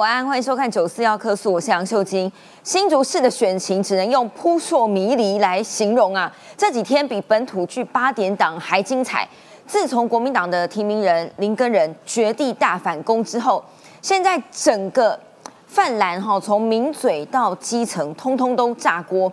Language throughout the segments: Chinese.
晚安，欢迎收看《九四要客诉》，我是杨秀晶。新竹市的选情只能用扑朔迷离来形容啊！这几天比本土剧八点档还精彩。自从国民党的提名人林根仁绝地大反攻之后，现在整个泛蓝哈，从名嘴到基层，通通都炸锅。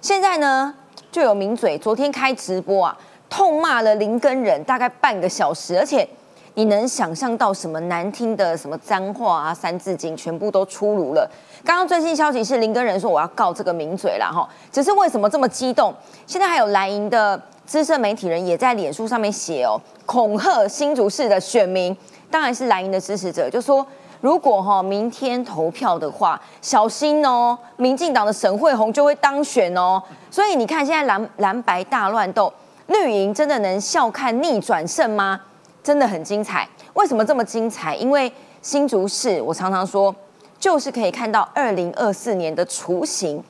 现在呢，就有名嘴昨天开直播啊，痛骂了林根仁大概半个小时，而且。你能想象到什么难听的什么脏话啊、三字经全部都出炉了。刚刚最新消息是林根仁说我要告这个名嘴了哈，只是为什么这么激动？现在还有蓝营的资深媒体人也在脸书上面写哦，恐吓新竹市的选民，当然是蓝营的支持者，就说如果哈明天投票的话，小心哦，民进党的沈惠红就会当选哦。所以你看现在蓝蓝白大乱斗，绿营真的能笑看逆转胜吗？真的很精彩，为什么这么精彩？因为新竹市，我常常说，就是可以看到二零二四年的雏形。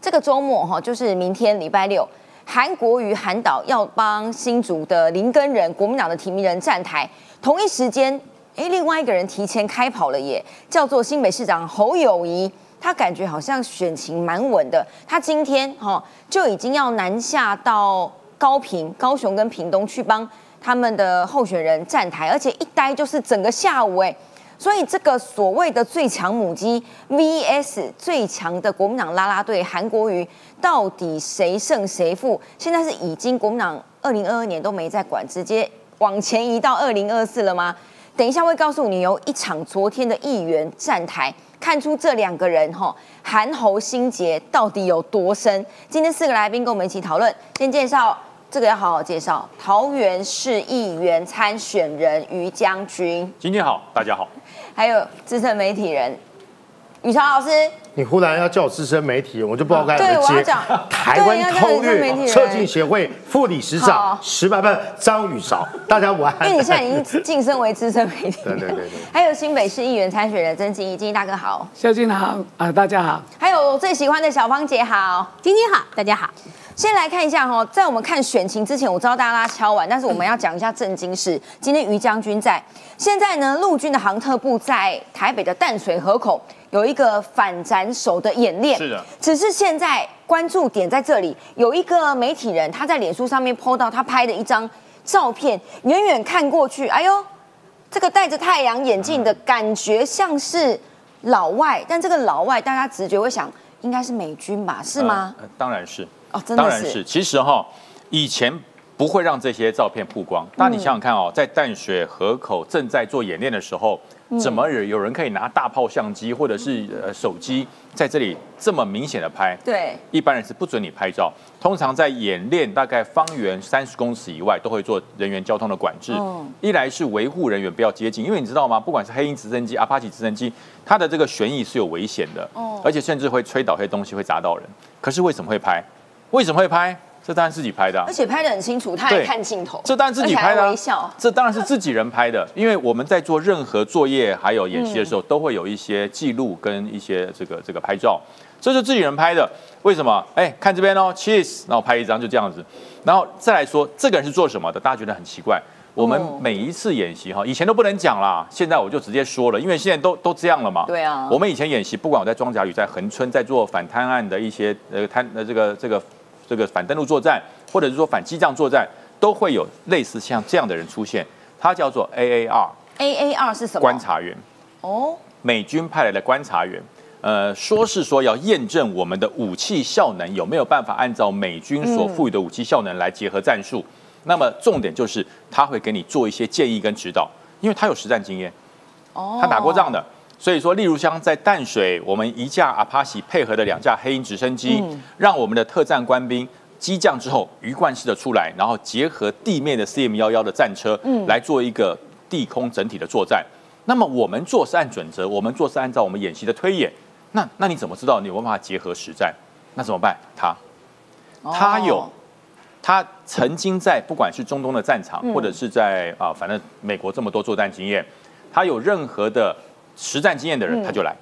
这个周末哈，就是明天礼拜六，韩国瑜韩导要帮新竹的林根人国民党的提名人站台，同一时间，哎，另外一个人提前开跑了耶，叫做新北市长侯友谊，他感觉好像选情蛮稳的，他今天哈就已经要南下到高平、高雄跟屏东去帮。他们的候选人站台，而且一待就是整个下午哎，所以这个所谓的最强母鸡 VS 最强的国民党拉拉队韩国瑜，到底谁胜谁负？现在是已经国民党二零二二年都没在管，直接往前移到二零二四了吗？等一下会告诉你，由一场昨天的议员站台，看出这两个人哈韩侯心结到底有多深。今天四个来宾跟我们一起讨论，先介绍。这个要好好介绍，桃园市议员参选人于将军。今天好，大家好。还有资深媒体人宇超老师。你忽然要叫我资深媒体，我就不知道该怎么接。台湾超越策进协会副理事长石板板张宇韶，大家午安。因为你现在已经晋升为资深媒体。对对对对。还有新北市议员参选人曾金怡，金怡大哥好。肖静好啊，大家好。还有我最喜欢的小芳姐好，晶晶好，大家好。先来看一下哈，在我们看选情之前，我知道大家敲完，但是我们要讲一下震惊事。今天于将军在，现在呢，陆军的航特部在台北的淡水河口有一个反斩首的演练。是的，只是现在关注点在这里，有一个媒体人他在脸书上面 po 到他拍的一张照片，远远看过去，哎呦，这个戴着太阳眼镜的感觉像是老外，但这个老外大家直觉会想应该是美军吧？是吗？当然是。哦，当然是。其实哈，以前不会让这些照片曝光。但你想想看哦，在淡水河口正在做演练的时候，怎么有人可以拿大炮相机或者是呃手机在这里这么明显的拍？对，一般人是不准你拍照。通常在演练大概方圆三十公尺以外，都会做人员交通的管制。一来是维护人员不要接近，因为你知道吗？不管是黑鹰直升机、阿帕奇直升机，它的这个旋翼是有危险的，而且甚至会吹倒一些东西，会砸到人。可是为什么会拍？为什么会拍？这当然自己拍的，而且拍的很清楚，他还看镜头。这当然自己拍的，微笑。这当然是自己人拍的，因为我们在做任何作业还有演习的时候，都会有一些记录跟一些这个这个拍照。这是自己人拍的，为什么？哎，看这边哦，cheese，然后拍一张就这样子。然后再来说，这个人是做什么的？大家觉得很奇怪。我们每一次演习哈，以前都不能讲啦，现在我就直接说了，因为现在都都这样了嘛。对啊。我们以前演习，不管我在庄甲旅、在横村，在做反贪案的一些呃贪呃这个这个。这个反登陆作战，或者是说反机障作战，都会有类似像这样的人出现。他叫做 AAR。AAR 是什么？观察员。哦。美军派来的观察员，呃，说是说要验证我们的武器效能有没有办法按照美军所赋予的武器效能来结合战术。那么重点就是他会给你做一些建议跟指导，因为他有实战经验。哦。他打过仗的。所以说，例如像在淡水，我们一架阿帕奇配合的两架黑鹰直升机，让我们的特战官兵机降之后鱼贯式的出来，然后结合地面的 CM 幺幺的战车，来做一个地空整体的作战。那么我们做是按准则，我们做是按照我们演习的推演。那那你怎么知道你有办法结合实战？那怎么办？他他有他曾经在不管是中东的战场，或者是在啊，反正美国这么多作战经验，他有任何的。实战经验的人他就来，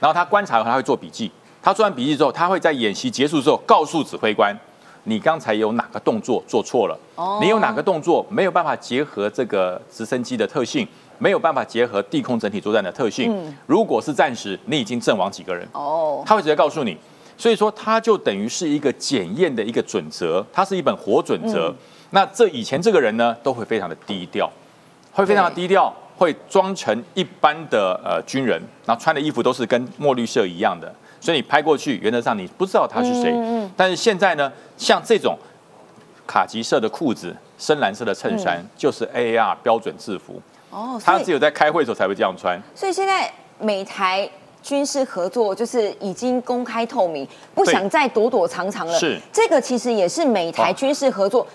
然后他观察后他会做笔记，他做完笔记之后，他会在演习结束之后告诉指挥官，你刚才有哪个动作做错了，你有哪个动作没有办法结合这个直升机的特性，没有办法结合地空整体作战的特性。如果是暂时，你已经阵亡几个人？哦，他会直接告诉你。所以说，它就等于是一个检验的一个准则，它是一本活准则。那这以前这个人呢，都会非常的低调，会非常的低调，会装成一般的呃军人，然后穿的衣服都是跟墨绿色一样的，所以你拍过去，原则上你不知道他是谁。但是现在呢，像这种卡其色的裤子、深蓝色的衬衫，就是 A R 标准制服。哦，他只有在开会的时候才会这样穿。所以现在美台。军事合作就是已经公开透明，不想再躲躲藏藏了。是这个其实也是美台军事合作，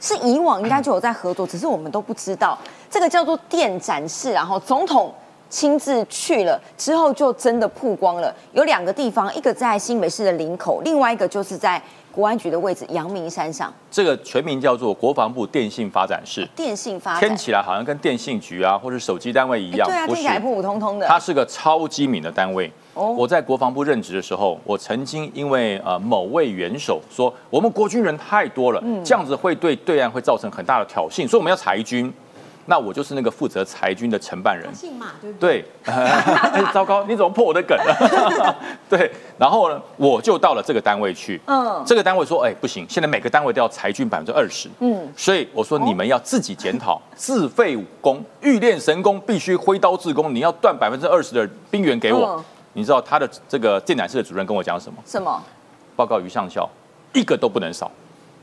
是以往应该就有在合作，只是我们都不知道。这个叫做电展示，然后总统亲自去了之后，就真的曝光了。有两个地方，一个在新北市的林口，另外一个就是在。国安局的位置，阳明山上。这个全名叫做国防部电信发展室。电信发展听起来好像跟电信局啊，或者手机单位一样，对啊，听起来普普通通的。它是个超机敏的单位。哦。我在国防部任职的时候，我曾经因为呃某位元首说我们国军人太多了，这样子会对对岸会造成很大的挑衅，所以我们要裁军。那我就是那个负责裁军的承办人，姓马对不对？对，糟糕，你怎么破我的梗？对，然后呢，我就到了这个单位去。嗯，这个单位说，哎，不行，现在每个单位都要裁军百分之二十。嗯，所以我说你们要自己检讨，自废武功，欲练神功，必须挥刀自宫。你要断百分之二十的兵员给我。你知道他的这个电展室的主任跟我讲什么？什么？报告于上校，一个都不能少。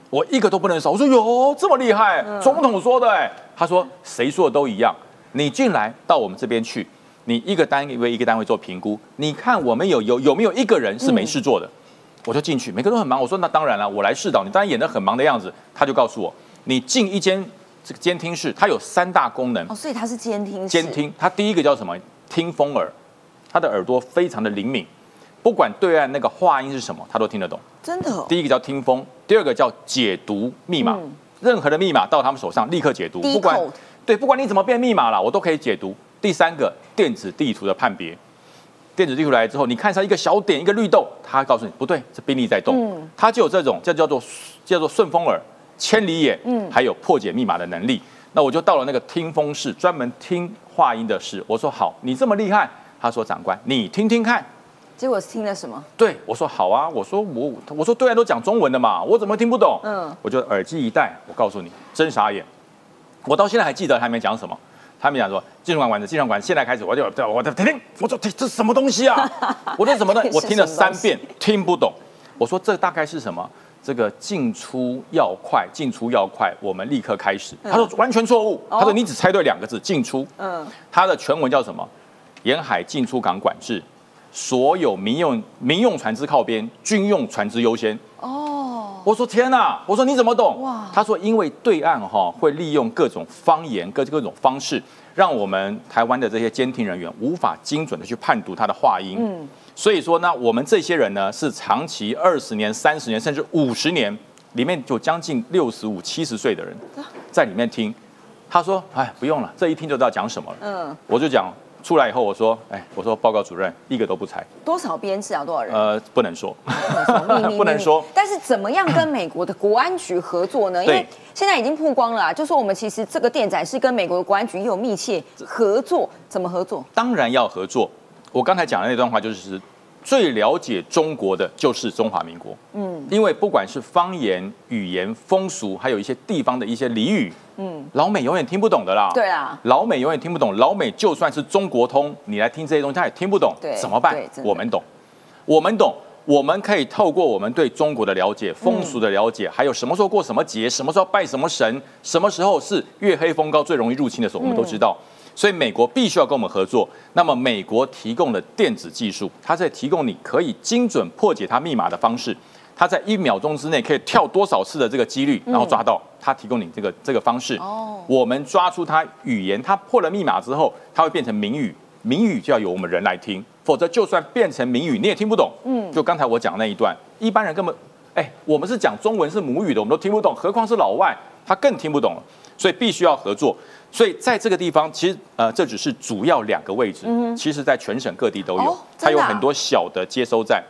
我一个都不能少。我说哟，这么厉害，总统说的哎。他说谁说的都一样。你进来到我们这边去，你一个单位一个单位做评估，你看我们有有有没有一个人是没事做的？我就进去，每个都很忙。我说那当然了，我来试导，你当然演的很忙的样子。他就告诉我，你进一间这个监听室，它有三大功能。哦，所以它是监听。监听，它第一个叫什么？听风耳，他的耳朵非常的灵敏。不管对岸那个话音是什么，他都听得懂。真的。第一个叫听风，第二个叫解读密码。任何的密码到他们手上立刻解读。不管对，不管你怎么变密码了，我都可以解读。第三个电子地图的判别，电子地图来之后，你看上一个小点一个绿豆，他告诉你不对，是兵力在动。嗯。他就有这种叫叫做叫做顺风耳、千里眼，嗯，还有破解密码的能力。那我就到了那个听风室，专门听话音的室。我说好，你这么厉害。他说长官，你听听看。结果听了什么？对我说好啊，我说我我说对岸都讲中文的嘛，我怎么听不懂？嗯，我就耳机一戴，我告诉你，真傻眼。我到现在还记得他们讲什么，他们讲说，计算管子，计算管子，现在开始我就我的听听，我说这这什么东西啊？我说什么呢？我听了三遍，听不懂。我说这大概是什么？这个进出要快，进出要快，我们立刻开始。他说完全错误，他说你只猜对两个字，进出。嗯，他的全文叫什么？沿海进出港管制。所有民用民用船只靠边，军用船只优先。哦，我说天哪！我说你怎么懂？哇！他说因为对岸哈会利用各种方言、各各种方式，让我们台湾的这些监听人员无法精准的去判读他的话音。嗯，所以说呢，我们这些人呢是长期二十年、三十年甚至五十年，里面就将近六十五、七十岁的人在里面听。他说：“哎，不用了，这一听就知道讲什么了。”嗯，我就讲。出来以后，我说，哎，我说报告主任，一个都不裁。多少编制啊？多少人？呃，不能说，不能说。但是怎么样跟美国的国安局合作呢？因为现在已经曝光了，就说我们其实这个电展是跟美国的国安局有密切合作，怎么合作？当然要合作。我刚才讲的那段话就是。最了解中国的就是中华民国，嗯，因为不管是方言、语言、风俗，还有一些地方的一些俚语，嗯，老美永远听不懂的啦。对啊，老美永远听不懂。老美就算是中国通，你来听这些东西，他也听不懂。对，怎么办？我们懂，我们懂，我们可以透过我们对中国的了解、风俗的了解，还有什么时候过什么节，什么时候拜什么神，什么时候是月黑风高最容易入侵的时候，我们都知道。所以美国必须要跟我们合作。那么美国提供了电子技术，它在提供你可以精准破解它密码的方式。它在一秒钟之内可以跳多少次的这个几率，然后抓到他提供你这个这个方式。哦，我们抓出他语言，他破了密码之后，它会变成谜语。谜语就要由我们人来听，否则就算变成谜语，你也听不懂。嗯，就刚才我讲那一段，一般人根本，哎，我们是讲中文是母语的，我们都听不懂，何况是老外，他更听不懂了。所以必须要合作。所以在这个地方，其实呃，这只是主要两个位置。嗯，其实，在全省各地都有，它有很多小的接收站，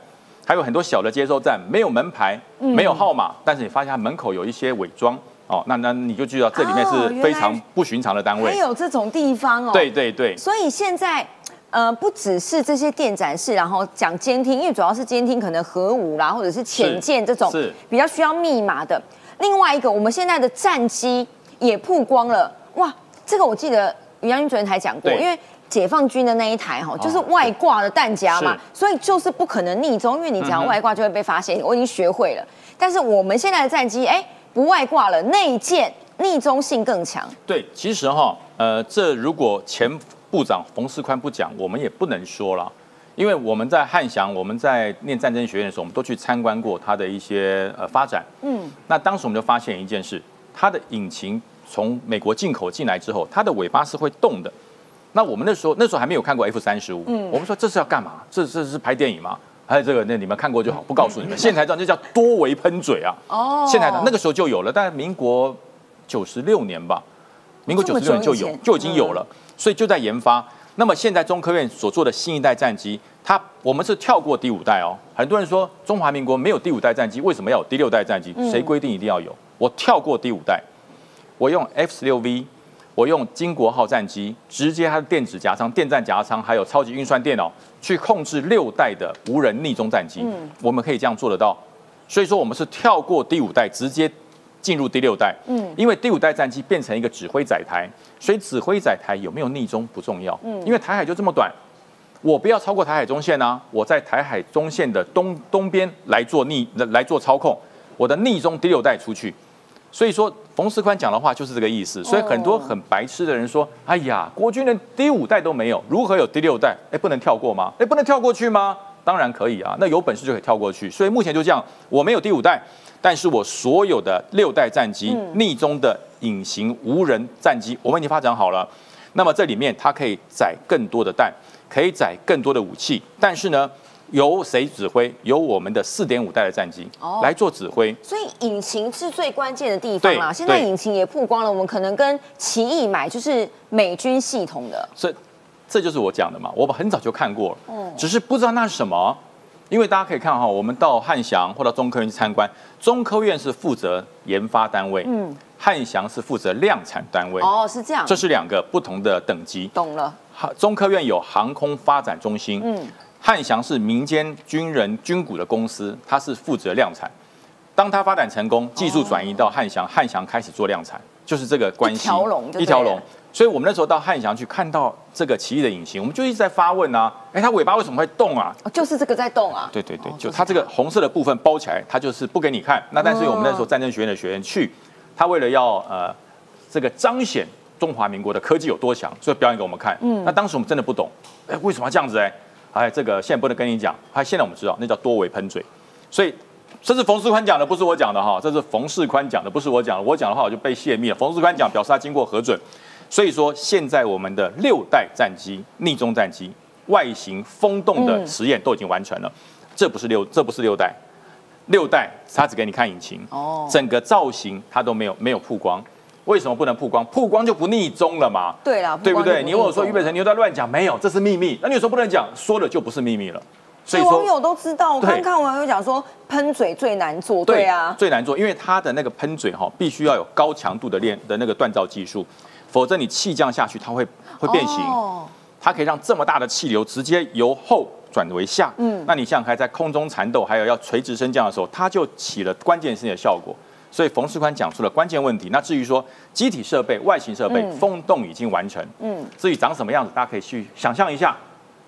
还有很多小的接收站，没有门牌，没有号码，但是你发现它门口有一些伪装，哦，那那你就知道这里面是非常不寻常的单位，还有这种地方哦。对对对。所以现在，呃，不只是这些电展示，然后讲监听，因为主要是监听可能核武啦，或者是潜舰这种比较需要密码的。另外一个，我们现在的战机也曝光了，哇，这个我记得于将军昨天才讲过，因为解放军的那一台哈，就是外挂的弹夹嘛，所以就是不可能逆中，因为你只要外挂就会被发现。我已经学会了，但是我们现在的战机，哎。不外挂了，内建逆中性更强。对，其实哈，呃，这如果前部长冯世宽不讲，我们也不能说了，因为我们在汉翔，我们在念战争学院的时候，我们都去参观过它的一些呃发展。嗯，那当时我们就发现一件事，它的引擎从美国进口进来之后，它的尾巴是会动的。那我们那时候那时候还没有看过 F 三十五，嗯，我们说这是要干嘛？这这是拍电影吗？还有这个，那你们看过就好，不告诉你们。现台长这叫多维喷嘴啊！哦，现台长那个时候就有了，但民国九十六年吧，民国九十六年就有，就已经有了，所以就在研发。那么现在中科院所做的新一代战机，它我们是跳过第五代哦。很多人说中华民国没有第五代战机，为什么要有第六代战机？谁规定一定要有？我跳过第五代，我用 F 十六 V。我用金国号战机，直接它的电子夹舱、电站夹舱，还有超级运算电脑，去控制六代的无人逆中战机。嗯，我们可以这样做得到。所以说，我们是跳过第五代，直接进入第六代。嗯，因为第五代战机变成一个指挥载台，所以指挥载台有没有逆中不重要。嗯，因为台海就这么短，我不要超过台海中线啊！我在台海中线的东东边来做逆来做操控，我的逆中第六代出去。所以说，冯世宽讲的话就是这个意思。所以很多很白痴的人说：“哎呀，国军连第五代都没有，如何有第六代？哎，不能跳过吗？哎，不能跳过去吗？当然可以啊，那有本事就可以跳过去。所以目前就这样，我没有第五代，但是我所有的六代战机逆中的隐形无人战机，我们已经发展好了。那么这里面它可以载更多的弹，可以载更多的武器，但是呢？”由谁指挥？由我们的四点五代的战机来做指挥。所以引擎是最关键的地方啦。现在引擎也曝光了，我们可能跟奇异买就是美军系统的。这这就是我讲的嘛。我们很早就看过了，嗯只是不知道那是什么。因为大家可以看哈，我们到汉翔或到中科院去参观，中科院是负责研发单位，嗯，汉翔是负责量产单位。哦，是这样。这是两个不同的等级。懂了。中科院有航空发展中心，嗯。汉翔是民间军人军股的公司，它是负责量产。当它发展成功，技术转移到汉翔，汉翔开始做量产，就是这个关系。一条龙，一条龙。所以我们那时候到汉翔去看到这个奇异的引擎，我们就一直在发问啊，哎，它尾巴为什么会动啊？就是这个在动啊。对对对，就它这个红色的部分包起来，它就是不给你看。那但是我们那时候战争学院的学员去，他为了要呃这个彰显中华民国的科技有多强，所以表演给我们看。嗯。那当时我们真的不懂，哎，为什么要这样子哎？哎，这个现在不能跟你讲。他现在我们知道，那叫多维喷嘴。所以这是冯世宽讲的，不是我讲的哈。这是冯世宽讲的，不是我讲的。我讲的话我就被泄密了。冯世宽讲，表示他经过核准。所以说，现在我们的六代战机逆中战机外形风洞的实验都已经完成了。这不是六，这不是六代。六代他只给你看引擎，哦，整个造型他都没有没有曝光。为什么不能曝光？曝光就不逆中了嘛？对啊，对不对？你问我说，俞北辰，你又在乱讲？没有，这是秘密。那你说不能讲，说了就不是秘密了。所以网友都知道。我刚看完有讲说，喷嘴最难做。对啊，最难做，因为它的那个喷嘴哈，必须要有高强度的练的那个锻造技术，否则你气降下去，它会会变形。哦。它可以让这么大的气流直接由后转为下。嗯。那你想想看，在空中缠斗，还有要垂直升降的时候，它就起了关键性的效果。所以冯世宽讲出了关键问题。那至于说机体设备、外形设备，风洞已经完成。嗯，至于长什么样子，大家可以去想象一下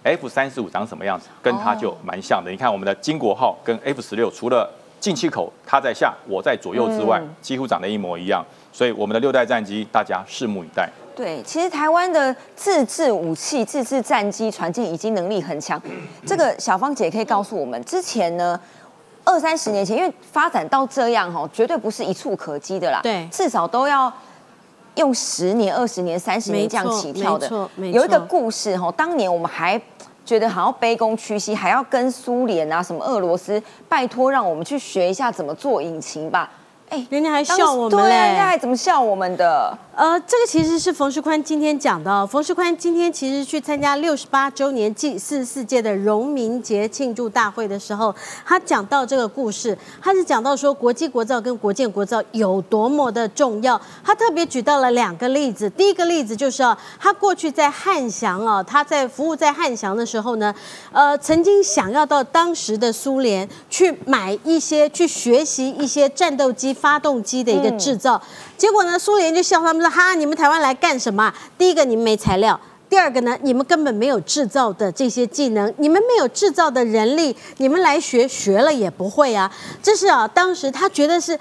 ，F 三十五长什么样子，跟它就蛮像的。你看我们的金国号跟 F 十六，除了进气口它在下，我在左右之外，几乎长得一模一样。所以我们的六代战机，大家拭目以待。对，其实台湾的自制武器、自制战机船舰已经能力很强。这个小芳姐可以告诉我们，之前呢？二三十年前，因为发展到这样哈，绝对不是一触可及的啦。对，至少都要用十年、二十年、三十年这样起跳的。有一个故事哈，当年我们还觉得好像卑躬屈膝，还要跟苏联啊、什么俄罗斯拜托，让我们去学一下怎么做引擎吧。哎，人家还笑我们嘞，人家还怎么笑我们的？呃，这个其实是冯世宽今天讲的。冯世宽今天其实去参加六十八周年暨四十四届的荣民节庆祝大会的时候，他讲到这个故事，他是讲到说国际国造跟国建国造有多么的重要。他特别举到了两个例子，第一个例子就是啊，他过去在汉翔啊，他在服务在汉翔的时候呢，呃，曾经想要到当时的苏联去买一些，去学习一些战斗机。发动机的一个制造，结果呢，苏联就笑他们说：“哈，你们台湾来干什么？第一个，你们没材料；第二个呢，你们根本没有制造的这些技能，你们没有制造的人力，你们来学学了也不会啊。”这是啊，当时他觉得是。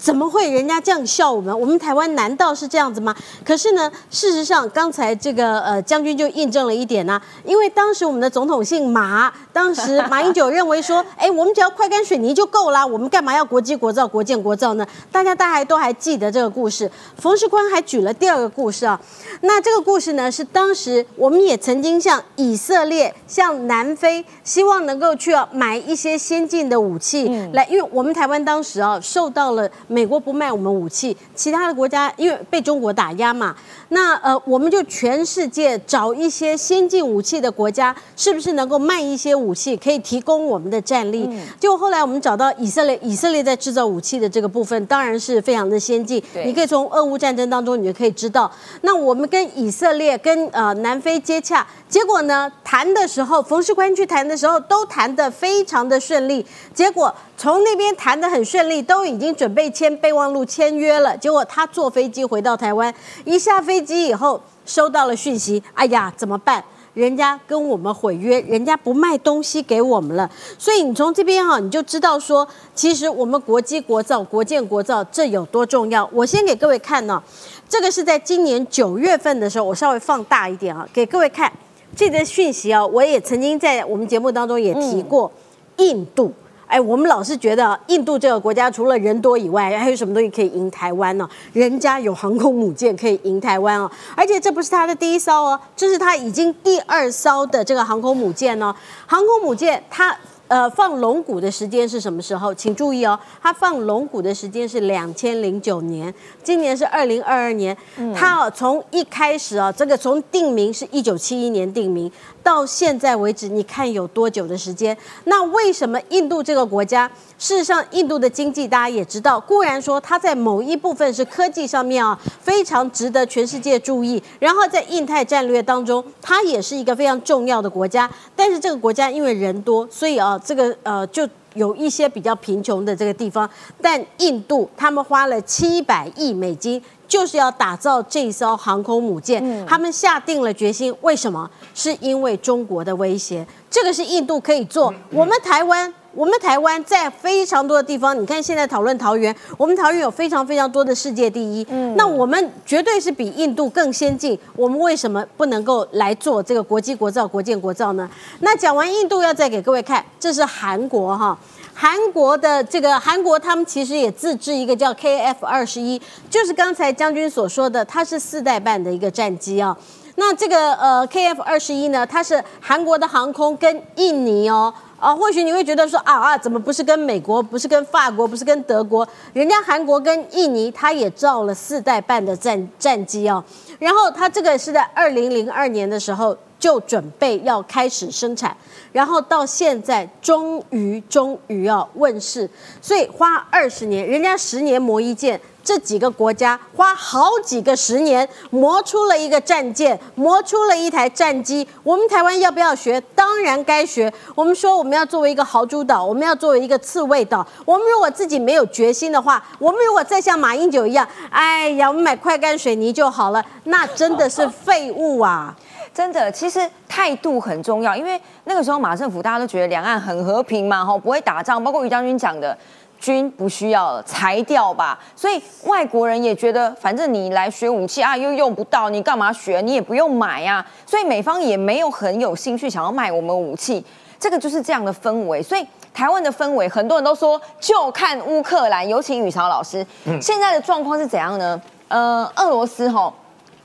怎么会人家这样笑我们？我们台湾难道是这样子吗？可是呢，事实上刚才这个呃将军就印证了一点呢，因为当时我们的总统姓马，当时 马英九认为说，哎，我们只要快干水泥就够啦，我们干嘛要国际国造、国建国造呢？大家大概都还记得这个故事。冯世宽还举了第二个故事啊，那这个故事呢是当时我们也曾经向以色列、向南非，希望能够去买一些先进的武器来，因为我们台湾当时啊受到了。美国不卖我们武器，其他的国家因为被中国打压嘛，那呃，我们就全世界找一些先进武器的国家，是不是能够卖一些武器，可以提供我们的战力？就后来我们找到以色列，以色列在制造武器的这个部分，当然是非常的先进。你可以从俄乌战争当中，你就可以知道。那我们跟以色列、跟呃南非接洽，结果呢，谈的时候，冯世宽去谈的时候，都谈得非常的顺利。结果从那边谈得很顺利，都已经准备。签备忘录签约了，结果他坐飞机回到台湾，一下飞机以后收到了讯息，哎呀，怎么办？人家跟我们毁约，人家不卖东西给我们了。所以你从这边哈，你就知道说，其实我们国机国造、国建国造这有多重要。我先给各位看呢，这个是在今年九月份的时候，我稍微放大一点啊，给各位看这个讯息啊，我也曾经在我们节目当中也提过，印度。哎，我们老是觉得印度这个国家除了人多以外，还有什么东西可以赢台湾呢？人家有航空母舰可以赢台湾哦，而且这不是他的第一艘哦，这是他已经第二艘的这个航空母舰哦。航空母舰它。呃，放龙骨的时间是什么时候？请注意哦，它放龙骨的时间是两千零九年，今年是二零二二年。它从一开始啊，这个从定名是一九七一年定名，到现在为止，你看有多久的时间？那为什么印度这个国家？事实上，印度的经济大家也知道，固然说它在某一部分是科技上面啊，非常值得全世界注意。然后在印太战略当中，它也是一个非常重要的国家。但是这个国家因为人多，所以啊，这个呃就有一些比较贫穷的这个地方。但印度他们花了七百亿美金，就是要打造这艘航空母舰。他们下定了决心，为什么？是因为中国的威胁。这个是印度可以做，我们台湾。我们台湾在非常多的地方，你看现在讨论桃园，我们桃园有非常非常多的世界第一，嗯，那我们绝对是比印度更先进。我们为什么不能够来做这个国际国造、国建国造呢？那讲完印度，要再给各位看，这是韩国哈，韩国的这个韩国，他们其实也自制一个叫 KF 二十一，就是刚才将军所说的，它是四代半的一个战机啊。那这个呃 KF 二十一呢，它是韩国的航空跟印尼哦。啊，或许你会觉得说啊啊，怎么不是跟美国，不是跟法国，不是跟德国？人家韩国跟印尼，他也造了四代半的战战机哦。然后他这个是在二零零二年的时候就准备要开始生产，然后到现在终于终于要问世，所以花二十年，人家十年磨一剑。这几个国家花好几个十年磨出了一个战舰，磨出了一台战机。我们台湾要不要学？当然该学。我们说我们要作为一个豪猪岛，我们要作为一个刺猬岛。我们如果自己没有决心的话，我们如果再像马英九一样，哎呀，我们买快干水泥就好了，那真的是废物啊！真的，其实态度很重要，因为那个时候马政府大家都觉得两岸很和平嘛，哈，不会打仗。包括于将军讲的。军不需要裁掉吧，所以外国人也觉得，反正你来学武器啊，又用不到，你干嘛学？你也不用买呀。所以美方也没有很有兴趣想要卖我们武器，这个就是这样的氛围。所以台湾的氛围，很多人都说就看乌克兰。有请宇潮老师，嗯现在的状况是怎样呢？呃，俄罗斯哈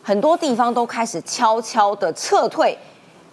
很多地方都开始悄悄的撤退，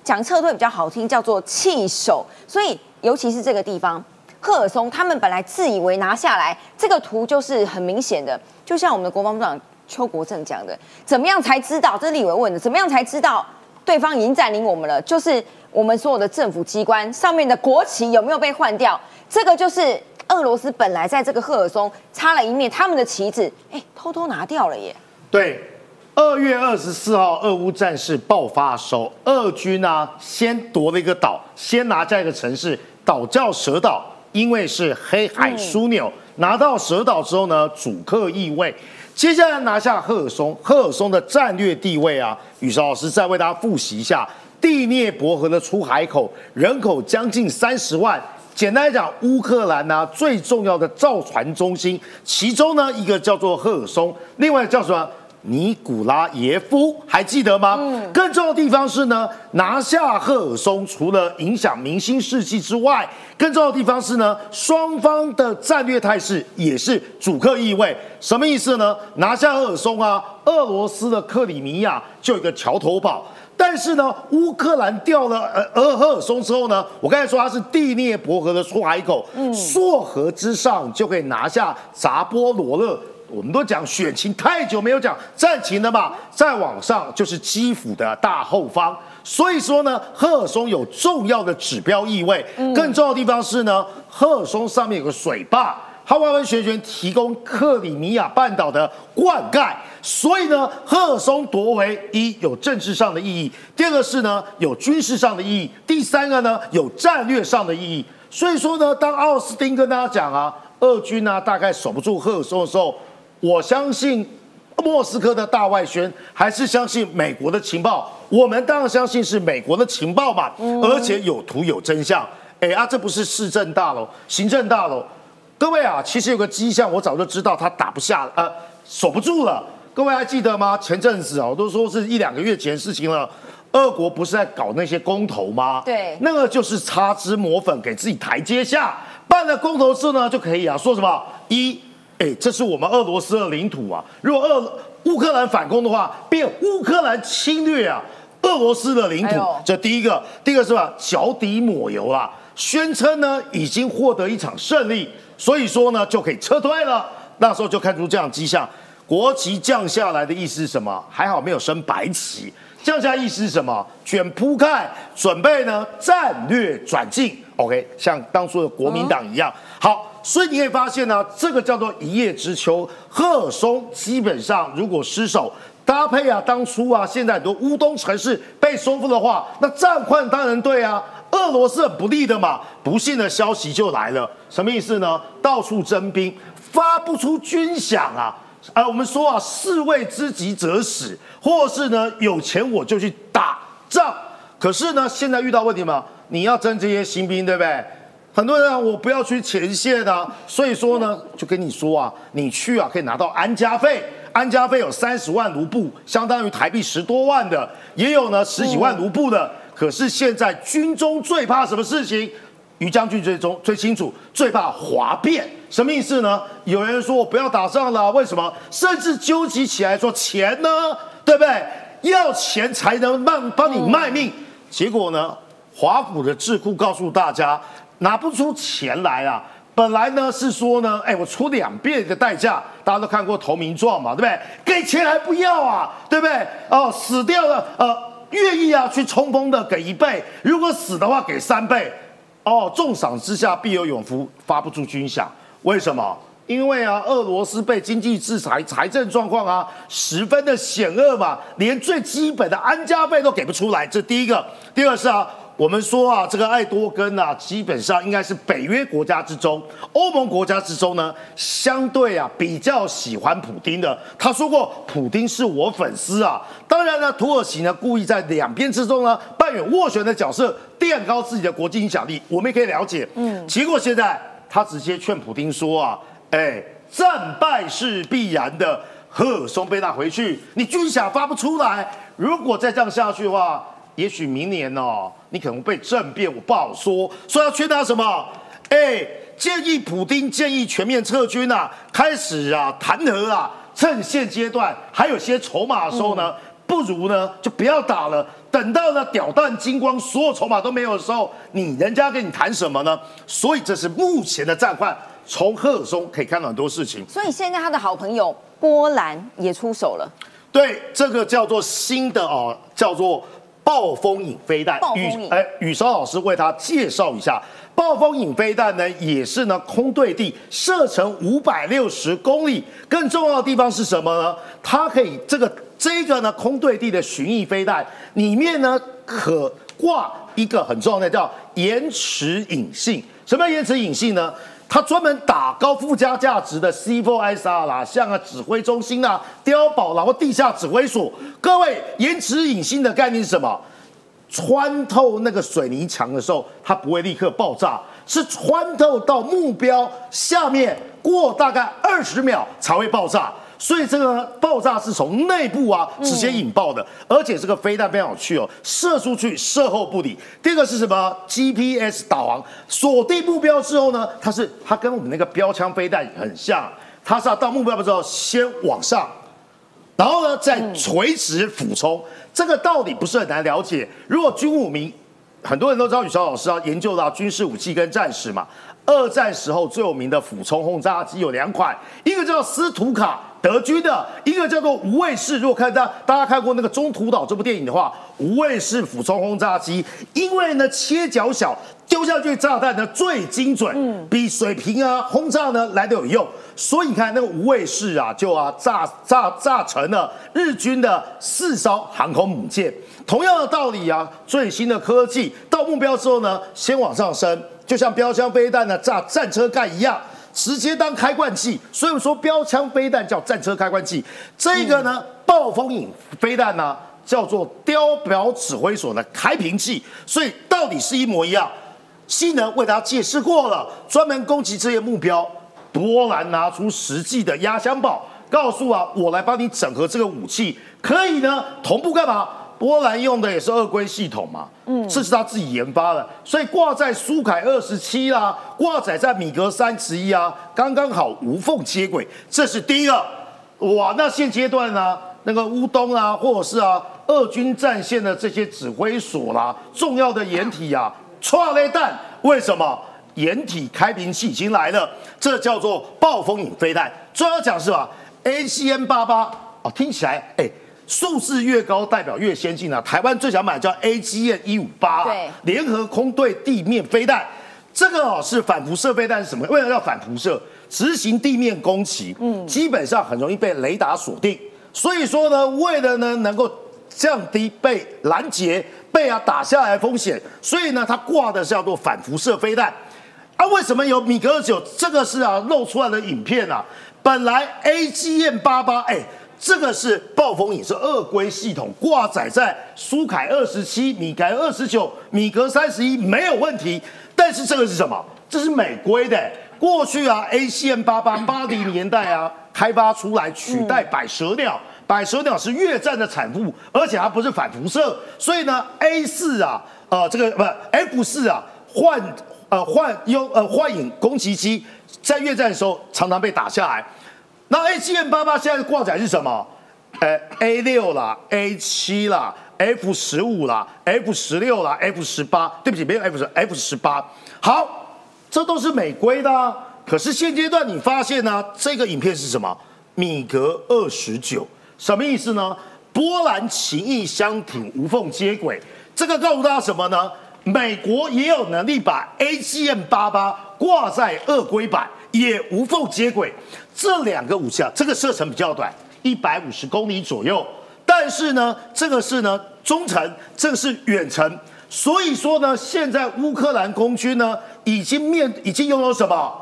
讲撤退比较好听，叫做弃守。所以尤其是这个地方。赫尔松，他们本来自以为拿下来，这个图就是很明显的，就像我们的国防部长邱国正讲的，怎么样才知道？这是李维问的，怎么样才知道对方已经占领我们了？就是我们所有的政府机关上面的国旗有没有被换掉？这个就是俄罗斯本来在这个赫尔松插了一面他们的旗子，哎，偷偷拿掉了耶。对。二月二十四号，俄乌战事爆发的时候，俄军呢先夺了一个岛，先拿下一个城市，岛叫蛇岛，因为是黑海枢纽。拿到蛇岛之后呢，主客易位，接下来拿下赫尔松。赫尔松的战略地位啊，宇韶老师再为大家复习一下：第聂伯河的出海口，人口将近三十万。简单来讲，乌克兰呢最重要的造船中心，其中呢一个叫做赫尔松，另外叫什么？尼古拉耶夫还记得吗？嗯，更重要的地方是呢，拿下赫尔松除了影响明星士气之外，更重要的地方是呢，双方的战略态势也是主客意味。什么意思呢？拿下赫尔松啊，俄罗斯的克里米亚就有一个桥头堡，但是呢，乌克兰掉了呃俄赫尔松之后呢，我刚才说它是第聂伯河的出海口，嗯，朔河之上就可以拿下扎波罗勒。我们都讲选情太久没有讲战情了嘛，再往上就是基辅的大后方，所以说呢，赫尔松有重要的指标意味。更重要的地方是呢，赫尔松上面有个水坝，它完完全全提供克里米亚半岛的灌溉。所以呢，赫尔松夺回一有政治上的意义，第二个是呢有军事上的意义，第三个呢有战略上的意义。所以说呢，当奥斯汀跟大家讲啊，俄军呢大概守不住赫尔松的时候。我相信莫斯科的大外宣，还是相信美国的情报？我们当然相信是美国的情报嘛，而且有图有真相。哎啊，这不是市政大楼、行政大楼。各位啊，其实有个迹象，我早就知道他打不下，呃，守不住了。各位还记得吗？前阵子啊，我，都说是一两个月前事情了。俄国不是在搞那些公投吗？对，那个就是擦脂抹粉，给自己台阶下。办了公投之后呢，就可以啊，说什么一。哎，这是我们俄罗斯的领土啊！如果俄乌克兰反攻的话，变乌克兰侵略啊，俄罗斯的领土。这第一个，第二个是吧？脚底抹油啊，宣称呢已经获得一场胜利，所以说呢就可以撤退了。那时候就看出这样迹象，国旗降下来的意思是什么？还好没有升白旗，降下意思是什么？卷铺盖，准备呢战略转进。OK，像当初的国民党一样，好。所以你可以发现呢，这个叫做一叶知秋。赫尔松基本上如果失守，搭配啊，当初啊，现在很多乌东城市被收复的话，那战况当然对啊，俄罗斯很不利的嘛。不幸的消息就来了，什么意思呢？到处征兵，发不出军饷啊！啊，我们说啊，士为知己者死，或是呢，有钱我就去打仗。可是呢，现在遇到问题嘛，你要征这些新兵，对不对？很多人啊，我不要去前线的，所以说呢，就跟你说啊，你去啊可以拿到安家费，安家费有三十万卢布，相当于台币十多万的，也有呢十几万卢布的。可是现在军中最怕什么事情？于将军最中最清楚，最怕哗变。什么意思呢？有人说我不要打仗了，为什么？甚至纠集起来说钱呢，对不对？要钱才能帮帮你卖命。结果呢，华府的智库告诉大家。拿不出钱来啊！本来呢是说呢，哎，我出两倍的代价，大家都看过投名状嘛，对不对？给钱还不要啊，对不对？哦，死掉了，呃，愿意啊去冲锋的给一倍，如果死的话给三倍。哦，重赏之下必有勇夫，发不出军饷，为什么？因为啊，俄罗斯被经济制裁，财政状况啊十分的险恶嘛，连最基本的安家费都给不出来。这第一个，第二是啊。我们说啊，这个爱多根啊，基本上应该是北约国家之中、欧盟国家之中呢，相对啊比较喜欢普京的。他说过，普京是我粉丝啊。当然呢，土耳其呢故意在两边之中呢扮演斡旋的角色，垫高自己的国际影响力，我们也可以了解。嗯，结果现在他直接劝普京说啊，哎，战败是必然的，赫尔松被拿回去，你军饷发不出来，如果再这样下去的话。也许明年哦，你可能被政变，我不好说。说要劝他什么？哎，建议普京建议全面撤军啊，开始啊谈和啊，趁现阶段还有些筹码的时候呢，不如呢就不要打了。等到呢屌弹金光，所有筹码都没有的时候，你人家跟你谈什么呢？所以这是目前的战况。从赫尔松可以看到很多事情。所以现在他的好朋友波兰也出手了。对，这个叫做新的哦，叫做暴风影飞弹。暴风影。哎，宇超老师为他介绍一下，暴风影飞弹呢，也是呢空对地射程五百六十公里。更重要的地方是什么呢？它可以这个这个呢空对地的巡弋飞弹里面呢可挂一个很重要的叫延迟引信。什么叫延迟引信呢？它专门打高附加价值的 C4ISR 啦，像啊指挥中心啊、碉堡，然后地下指挥所。各位，延迟引信的概念是什么？穿透那个水泥墙的时候，它不会立刻爆炸，是穿透到目标下面过大概二十秒才会爆炸。所以这个爆炸是从内部啊直接引爆的，而且这个飞弹非常有趣哦，射出去射后不理。第二个是什么？GPS 导航锁定目标之后呢，它是它跟我们那个标枪飞弹很像，它是要到目标之后先往上，然后呢再垂直俯冲。这个道理不是很难了解。如果军武迷，很多人都知道宇超老师啊研究到军事武器跟战士嘛。二战时候最有名的俯冲轰炸机有两款，一个叫斯图卡。德军的一个叫做无畏式，如果看大大家看过那个《中途岛》这部电影的话，无畏式俯冲轰炸机，因为呢切角小，丢下去炸弹呢最精准，嗯，比水平啊轰炸呢来的有用，所以你看那个无畏式啊，就啊炸炸炸成了日军的四艘航空母舰。同样的道理啊，最新的科技到目标之后呢，先往上升，就像标枪飞弹呢炸战车盖一样。直接当开罐器，所以说标枪飞弹叫战车开罐器，这个呢暴风影飞弹呢叫做碉堡指挥所的开瓶器，所以到底是一模一样。性能为大家解释过了，专门攻击这些目标。波兰拿出实际的压箱宝，告诉啊我来帮你整合这个武器，可以呢同步干嘛？波兰用的也是二规系统嘛，嗯，这是他自己研发的，所以挂在苏凯二十七啦，挂载在米格三十一啊，刚刚好无缝接轨，这是第一个。哇，那现阶段呢，那个乌东啊，或者是啊，二军战线的这些指挥所啦，重要的掩体啊，错雷弹，为什么掩体开瓶器已经来了？这叫做暴风影飞弹。重要讲是吧？ACM 八八哦，听起来哎。数字越高，代表越先进啊！台湾最想买叫 A G N 一五八，对，联合空对地面飞弹，这个哦是反辐射飞弹是什么？为什么要反辐射？执行地面攻击，嗯，基本上很容易被雷达锁定。所以说呢，为了呢能够降低被拦截、被啊打下来的风险，所以呢它挂的是叫做反辐射飞弹。啊，为什么有米格二九？这个是啊露出来的影片啊，本来 A G N 八八，哎。这个是暴风影，是二规系统挂载在苏凯二十七、米格二十九、米格三十一没有问题。但是这个是什么？这是美规的。过去啊，A C M 八八八零年代啊开发出来取代百舌鸟，百舌鸟是越战的产物，而且它不是反辐射，所以呢 A 四啊，呃这个不 F 四啊幻呃幻优呃幻影攻击机在越战的时候常常被打下来。那 A 七 M 八八现在的挂载是什么？呃，A 六啦，A 七啦，F 十五啦，F 十六啦，F 十八。对不起，没有 F 十，F 十八。好，这都是美规的。可是现阶段你发现呢？这个影片是什么？米格二十九，什么意思呢？波兰情义相挺，无缝接轨。这个告诉大家什么呢？美国也有能力把 A 七 M 八八挂在二规版，也无缝接轨。这两个武器啊，这个射程比较短，一百五十公里左右。但是呢，这个是呢中程，这个是远程。所以说呢，现在乌克兰空军呢已经面已经拥有什么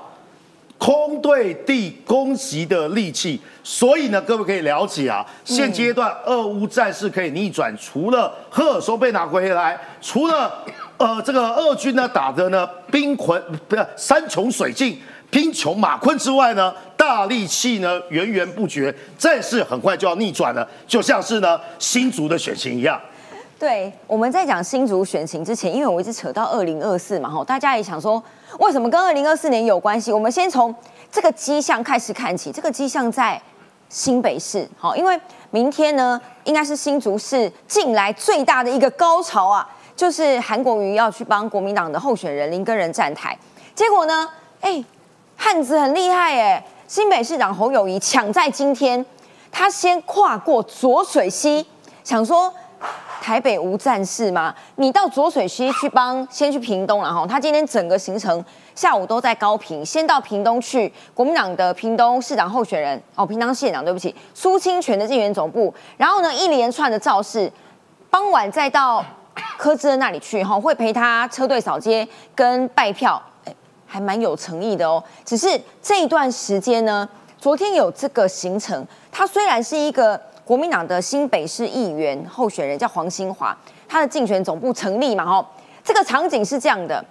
空对地攻击的利器。所以呢，各位可以了解啊，现阶段俄乌战事可以逆转，除了赫尔松被拿回来，除了呃这个俄军呢打的呢兵困不是山穷水尽。拼穷马困之外呢，大力气呢源源不绝，战事很快就要逆转了，就像是呢新竹的选情一样。对，我们在讲新竹选情之前，因为我一直扯到二零二四嘛，吼，大家也想说为什么跟二零二四年有关系？我们先从这个迹象开始看起，这个迹象在新北市。好，因为明天呢，应该是新竹市近来最大的一个高潮啊，就是韩国瑜要去帮国民党的候选人林根仁站台。结果呢，哎，汉子很厉害耶，新北市长侯友谊抢在今天，他先跨过浊水溪，想说。台北无战事吗？你到浊水溪去帮，先去屏东了哈。他今天整个行程下午都在高屏，先到屏东去国民党的屏东市长候选人哦，屏东县长对不起，苏清泉的竞选总部。然后呢，一连串的造势，傍晚再到柯志恩那里去哈，会陪他车队扫街跟拜票，还蛮有诚意的哦。只是这一段时间呢，昨天有这个行程，他虽然是一个。国民党的新北市议员候选人叫黄兴华，他的竞选总部成立嘛？吼，这个场景是这样的：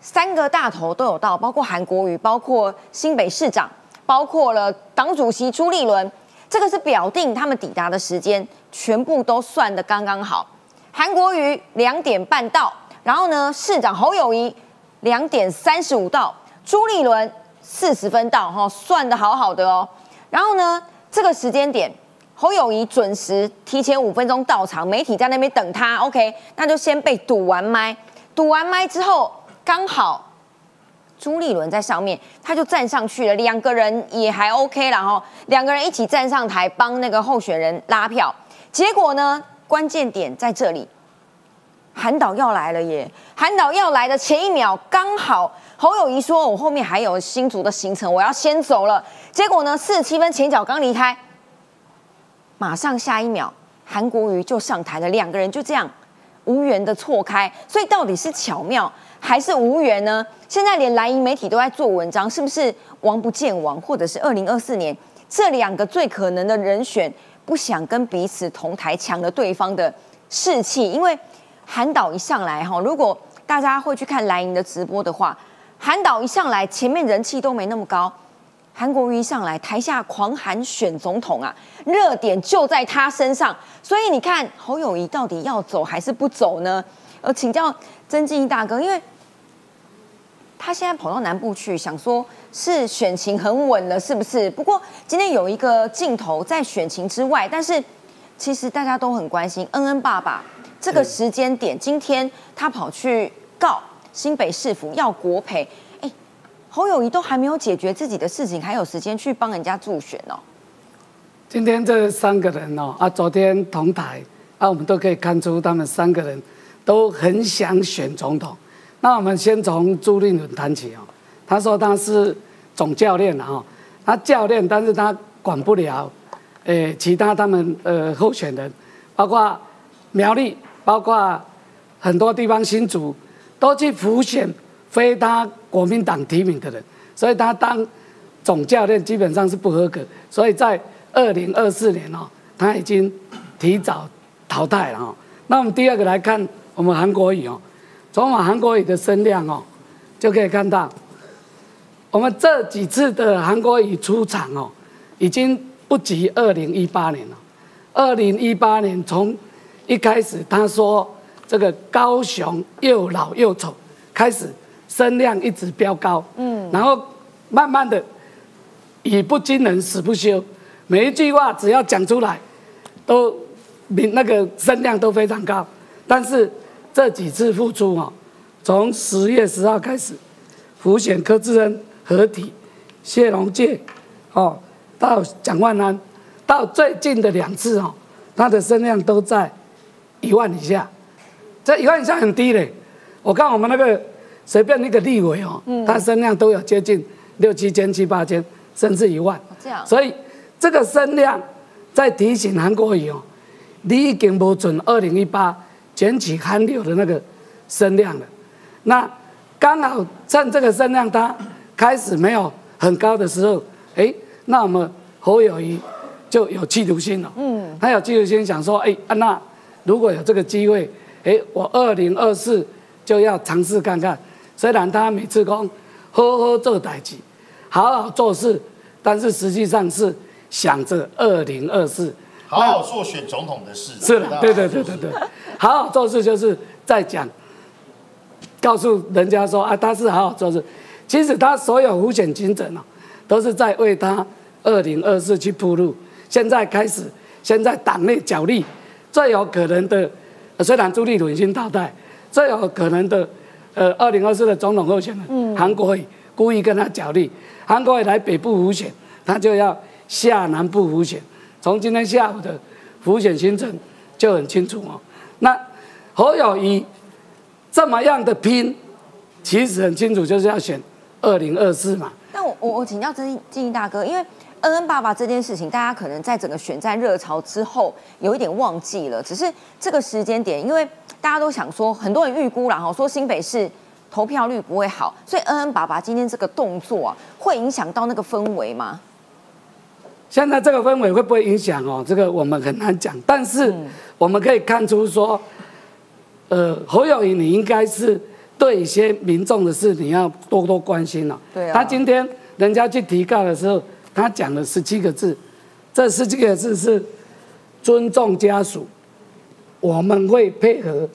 三个大头都有到，包括韩国瑜，包括新北市长，包括了党主席朱立伦。这个是表定他们抵达的时间，全部都算的刚刚好。韩国瑜两点半到，然后呢，市长侯友谊两点三十五到，朱立伦四十分到，哈，算的好好的哦。然后呢，这个时间点。侯友谊准时提前五分钟到场，媒体在那边等他。OK，那就先被堵完麦，堵完麦之后，刚好朱立伦在上面，他就站上去了。两个人也还 OK 了哈，两个人一起站上台帮那个候选人拉票。结果呢，关键点在这里，韩导要来了耶！韩导要来的前一秒，刚好侯友谊说：“我后面还有新竹的行程，我要先走了。”结果呢，四十七分前脚刚离开。马上下一秒，韩国瑜就上台了，两个人就这样无缘的错开，所以到底是巧妙还是无缘呢？现在连蓝营媒体都在做文章，是不是王不见王，或者是二零二四年这两个最可能的人选不想跟彼此同台抢了对方的士气？因为韩导一上来哈，如果大家会去看蓝营的直播的话，韩导一上来前面人气都没那么高。韩国瑜一上来，台下狂喊选总统啊，热点就在他身上。所以你看，侯友谊到底要走还是不走呢？呃，请教曾静怡大哥，因为他现在跑到南部去，想说是选情很稳了，是不是？不过今天有一个镜头在选情之外，但是其实大家都很关心恩恩爸爸这个时间点，今天他跑去告新北市府要国赔。侯友谊都还没有解决自己的事情，还有时间去帮人家助选哦。今天这三个人哦，啊，昨天同台，啊，我们都可以看出他们三个人都很想选总统。那我们先从朱立伦谈起哦。他说他是总教练啊，他教练，但是他管不了，诶，其他他们呃候选人，包括苗栗，包括很多地方新竹，都去浮选。非他国民党提名的人，所以他当总教练基本上是不合格。所以在二零二四年哦，他已经提早淘汰了哦。那我们第二个来看我们韩国瑜哦，从我们韩国瑜的声量哦，就可以看到，我们这几次的韩国瑜出场哦，已经不及二零一八年了。二零一八年从一开始他说这个高雄又老又丑开始。声量一直飙高，嗯，然后慢慢的，语不惊人死不休，每一句话只要讲出来，都名那个声量都非常高。但是这几次复出哦，从十月十号开始，福选柯志恩合体，谢龙介，哦，到蒋万安，到最近的两次哦，他的声量都在一万以下，这一万以下很低嘞。我看我们那个。随便那个立委哦，他声量都有接近六七千、七八千，甚至一万。这样，所以这个声量在提醒韩国瑜哦，你已经不准二零一八卷起韩流的那个声量了。那刚好趁这个声量它开始没有很高的时候，哎，那我们侯友谊就有企图心了。嗯，他有企图心，想说，哎，那如果有这个机会，哎，我二零二四就要尝试看看。虽然他每次讲呵呵做代志，好好做事，但是实际上是想着二零二四好好做选总统的事。是的，对对对对对，好好做事就是在讲，告诉人家说啊，他是好好做事。其实他所有浮选精神哦，都是在为他二零二四去铺路。现在开始，现在党内角力最有可能的，虽然朱立伦已经淘汰，最有可能的，呃，二零二四的总统候选人韩国瑜故意跟他角力，韩国瑜来北部浮选，他就要下南部浮选。从今天下午的浮选行程就很清楚哦。那侯友谊这么样的拼，其实很清楚就是要选二零二四嘛。那我我我请教曾金大哥，因为。恩恩爸爸这件事情，大家可能在整个选战热潮之后有一点忘记了。只是这个时间点，因为大家都想说，很多人预估了哈，说新北市投票率不会好，所以恩恩爸爸今天这个动作啊，会影响到那个氛围吗？现在这个氛围会不会影响哦？这个我们很难讲。但是我们可以看出说，呃，侯友谊你应该是对一些民众的事你要多多关心了。对啊。他今天人家去提告的时候。他讲了十七个字，这十七个字是尊重家属，我们会配合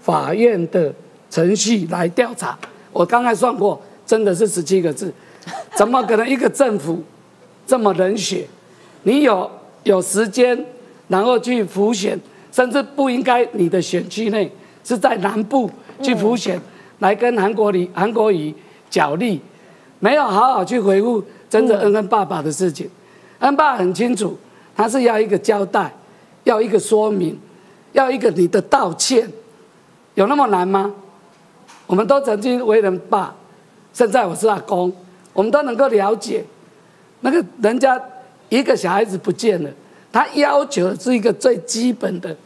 法院的程序来调查。我刚才算过，真的是十七个字，怎么可能一个政府这么冷血？你有有时间，然后去浮选，甚至不应该你的选区内是在南部去浮选，来跟韩国瑜韩国瑜角力，没有好好去回复。真的恩恩爸爸的事情，恩爸很清楚，他是要一个交代，要一个说明，要一个你的道歉，有那么难吗？我们都曾经为人爸，现在我是阿公，我们都能够了解，那个人家一个小孩子不见了，他要求是一个最基本的，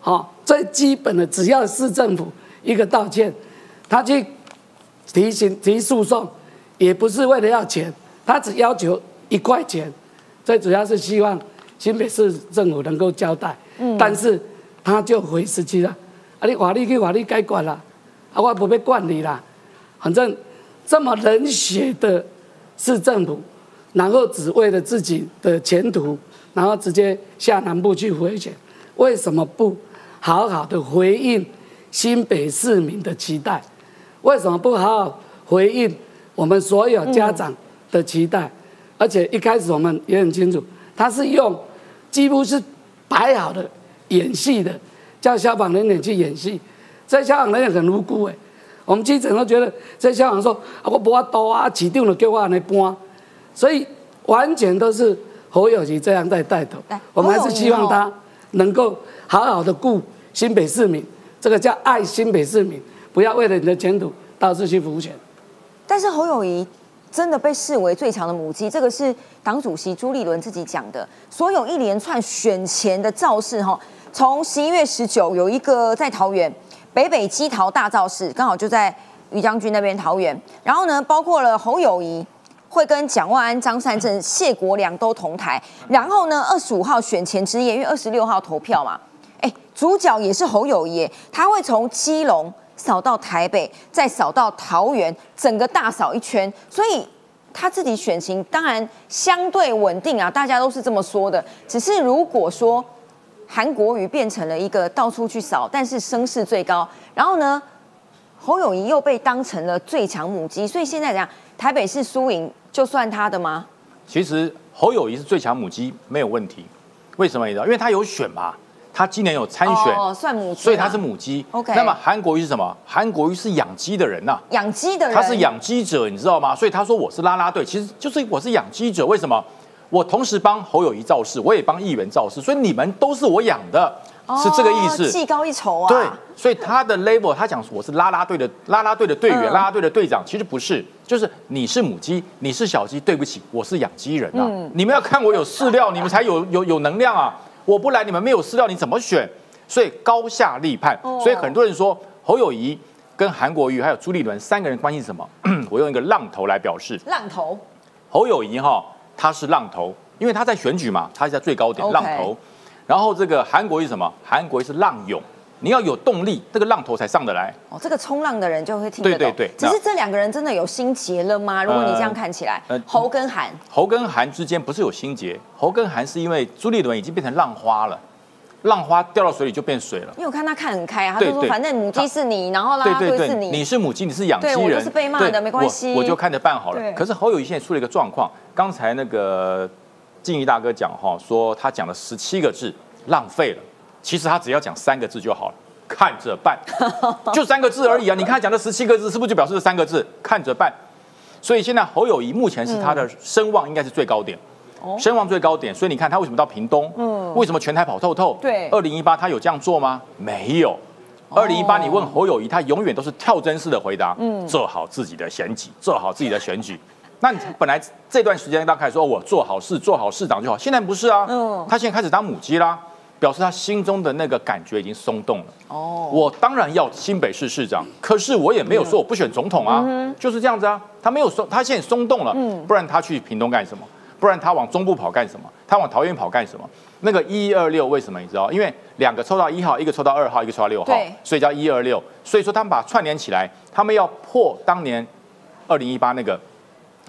好最基本的，只要市政府一个道歉，他去提醒提诉讼，也不是为了要钱。他只要求一块钱，最主要是希望新北市政府能够交代。嗯，但是他就回市区了。啊，你法律去法律该管了，啊，我不被管你了。反正这么冷血的市政府，然后只为了自己的前途，然后直接下南部去回选，为什么不好好的回应新北市民的期待？为什么不好好回应我们所有家长？的期待，而且一开始我们也很清楚，他是用几乎是摆好的演戏的，叫消防人员去演戏。这消防人员很无辜哎，我们记者都觉得这消防说啊，我不要多啊，起定了给我来搬，所以完全都是侯友谊这样在带头。我们还是希望他能够好好的顾新北市民，这个叫爱新北市民，不要为了你的前途到处去浮选。但是侯友谊。真的被视为最强的母鸡，这个是党主席朱立伦自己讲的。所有一连串选前的造势，哈，从十一月十九有一个在桃园北北基桃大造势，刚好就在于将军那边桃园。然后呢，包括了侯友谊会跟蒋万安、张善政、谢国良都同台。然后呢，二十五号选前之夜，因为二十六号投票嘛，哎，主角也是侯友谊，他会从基隆。扫到台北，再扫到桃园，整个大扫一圈，所以他自己选情当然相对稳定啊，大家都是这么说的。只是如果说韩国瑜变成了一个到处去扫，但是声势最高，然后呢，侯友谊又被当成了最强母鸡，所以现在怎样？台北市输赢就算他的吗？其实侯友谊是最强母鸡没有问题，为什么你知道？因为他有选嘛。他今年有参选，哦，算母鸡，所以他是母鸡。OK，那么韩国瑜是什么？韩国瑜是养鸡的人呐，养鸡的人，他是养鸡者，你知道吗？所以他说我是拉拉队，其实就是我是养鸡者。为什么？我同时帮侯友谊造势，我也帮议员造势，所以你们都是我养的，是这个意思。技高一筹啊。对，所以他的 label，他讲我是拉拉队的拉拉队的队员，拉拉队的队长，其实不是，就是你是母鸡，你是小鸡，对不起，我是养鸡人啊。你们要看我有饲料，你们才有有有能量啊。我不来，你们没有饲料，你怎么选？所以高下立判。所以很多人说侯友谊跟韩国瑜还有朱立伦三个人关系什么？我用一个浪头来表示。浪头。侯友谊哈，他是浪头，因为他在选举嘛，他是在最高点浪头。然后这个韩国瑜什么？韩国瑜是浪涌。你要有动力，这个浪头才上得来。哦，这个冲浪的人就会听得懂。对对对。只是这两个人真的有心结了吗？如果你这样看起来，侯跟韩，侯跟韩之间不是有心结，侯跟韩是因为朱立伦已经变成浪花了，浪花掉到水里就变水了。因为我看他看很开啊，他就说反正母鸡是你，然后啦对是你，你是母鸡，你是养鸡人，我就是被骂的，没关系，我就看着办好了。可是侯友谊现在出了一个状况，刚才那个静怡大哥讲哈，说他讲了十七个字，浪费了。其实他只要讲三个字就好了，看着办，就三个字而已啊！你看他讲的十七个字，是不是就表示这三个字？看着办。所以现在侯友谊目前是他的声望应该是最高点，声望最高点。所以你看他为什么到屏东？嗯，为什么全台跑透透？对，二零一八他有这样做吗？没有。二零一八你问侯友谊，他永远都是跳针式的回答，嗯，做好自己的选举，做好自己的选举。那你本来这段时间大概说我做好事，做好市长就好，现在不是啊，嗯，他现在开始当母鸡啦。表示他心中的那个感觉已经松动了。哦，我当然要新北市市长，可是我也没有说我不选总统啊，就是这样子啊。他没有松，他现在松动了，不然他去屏东干什么？不然他往中部跑干什么？他往桃园跑干什么？那个一二六为什么你知道？因为两个抽到一号，一个抽到二号，一个抽到六号，所以叫一二六。所以说他们把串联起来，他们要破当年二零一八那个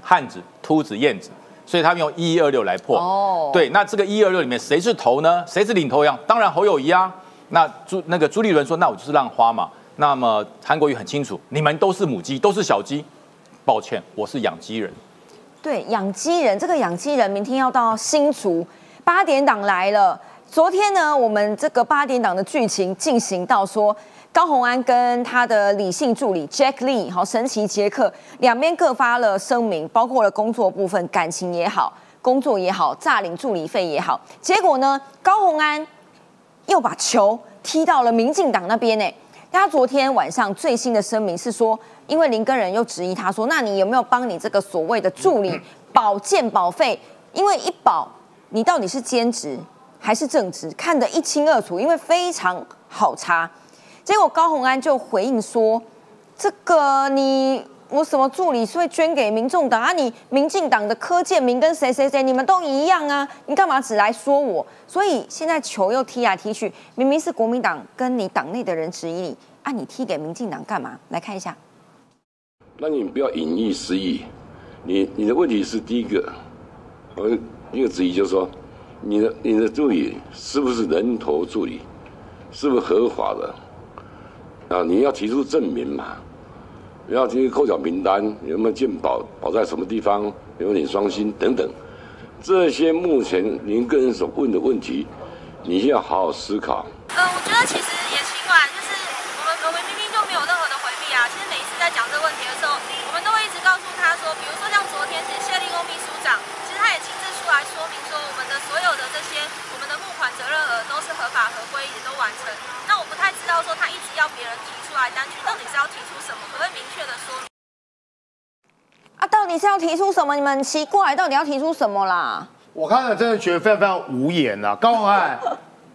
汉子、秃子、燕子。所以他们用一一二六来破，哦，对，那这个一二六里面谁是头呢？谁是领头羊？当然侯友谊啊。那朱那个朱立伦说，那我就是浪花嘛。那么韩国瑜很清楚，你们都是母鸡，都是小鸡。抱歉，我是养鸡人。对，养鸡人，这个养鸡人明天要到新竹八点档来了。昨天呢，我们这个八点档的剧情进行到说。高鸿安跟他的理性助理 Jack Lee，好神奇杰克，两边各发了声明，包括了工作部分，感情也好，工作也好，诈领助理费也好。结果呢，高鸿安又把球踢到了民进党那边呢。他昨天晚上最新的声明是说，因为林根人又质疑他说，那你有没有帮你这个所谓的助理保健保费？因为一保，你到底是兼职还是正职，看得一清二楚，因为非常好查。结果高鸿安就回应说：“这个你我什么助理是会捐给民众党啊？你民进党的柯建明跟谁谁谁你们都一样啊？你干嘛只来说我？所以现在球又踢来踢去，明明是国民党跟你党内的人质疑你啊，你踢给民进党干嘛？来看一下。那你不要隐逸失意，你你的问题是第一个，我一个质疑就是说，你的你的助理是不是人头助理，是不是合法的？”啊，你要提出证明嘛？你要提扣缴名单，有没有鉴保，保在什么地方，有没有双薪等等，这些目前您个人所问的问题，你要好好思考。呃，我觉得其实也奇怪，就是我们我们明明就没有任何的回避啊。其实每一次在讲这个问题的时候，我们都会一直告诉他说，比如说像昨天，其实谢立功秘书长，其实他也亲自出来说明说，我们的所有的这些，我们的募款责任额都是合法合规，也都完成。那我不太知道说他一直要到底是要提出什么？可不可以明确的说？啊，到底是要提出什么？你们奇怪，到底要提出什么啦？我看了真的觉得非常非常无言啊！高宏安，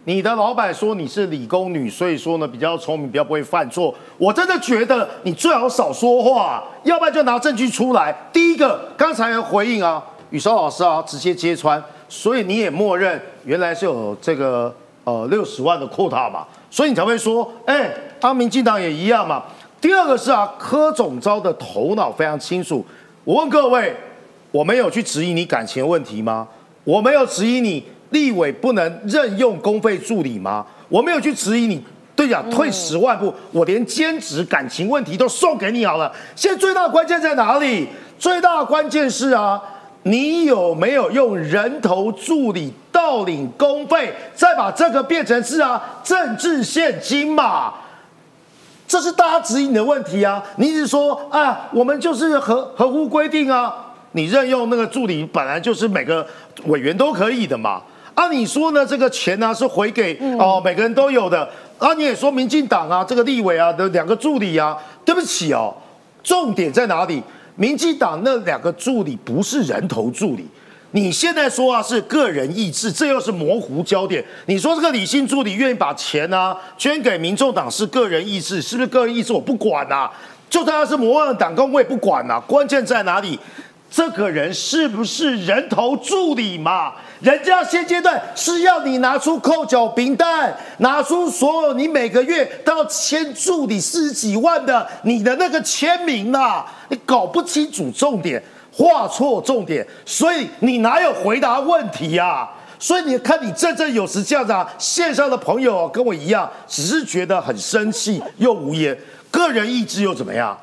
你的老板说你是理工女，所以说呢比较聪明，比较不会犯错。我真的觉得你最好少说话，要不然就拿证据出来。第一个，刚才的回应啊，宇韶老师啊，直接揭穿，所以你也默认原来是有这个呃六十万的 quota 嘛，所以你才会说，哎。阿民进党也一样嘛。第二个是啊，柯总招的头脑非常清楚。我问各位，我没有去质疑你感情问题吗？我没有质疑你立委不能任用公费助理吗？我没有去质疑你，对呀，退十万步，我连兼职感情问题都送给你好了。现在最大的关键在哪里？最大的关键是啊，你有没有用人头助理盗领公费，再把这个变成是啊政治现金嘛？这是大家质疑你的问题啊！你一直说啊，我们就是合合乎规定啊。你任用那个助理本来就是每个委员都可以的嘛。啊，你说呢？这个钱呢是回给哦，每个人都有的。啊，你也说民进党啊，这个立委啊的两个助理啊，对不起哦，重点在哪里？民进党那两个助理不是人头助理。你现在说啊是个人意志，这又是模糊焦点。你说这个理性助理愿意把钱呢捐给民众党是个人意志，是不是个人意志？我不管呐，就算他是模范党工，我也不管呐。关键在哪里？这个人是不是人头助理嘛？人家现阶段是要你拿出扣缴名单，拿出所有你每个月都要签注你四十几万的你的那个签名呐，你搞不清楚重点。画错重点，所以你哪有回答问题呀？所以你看，你振振有词这样子啊，线上的朋友跟我一样，只是觉得很生气又无言，个人意志又怎么样？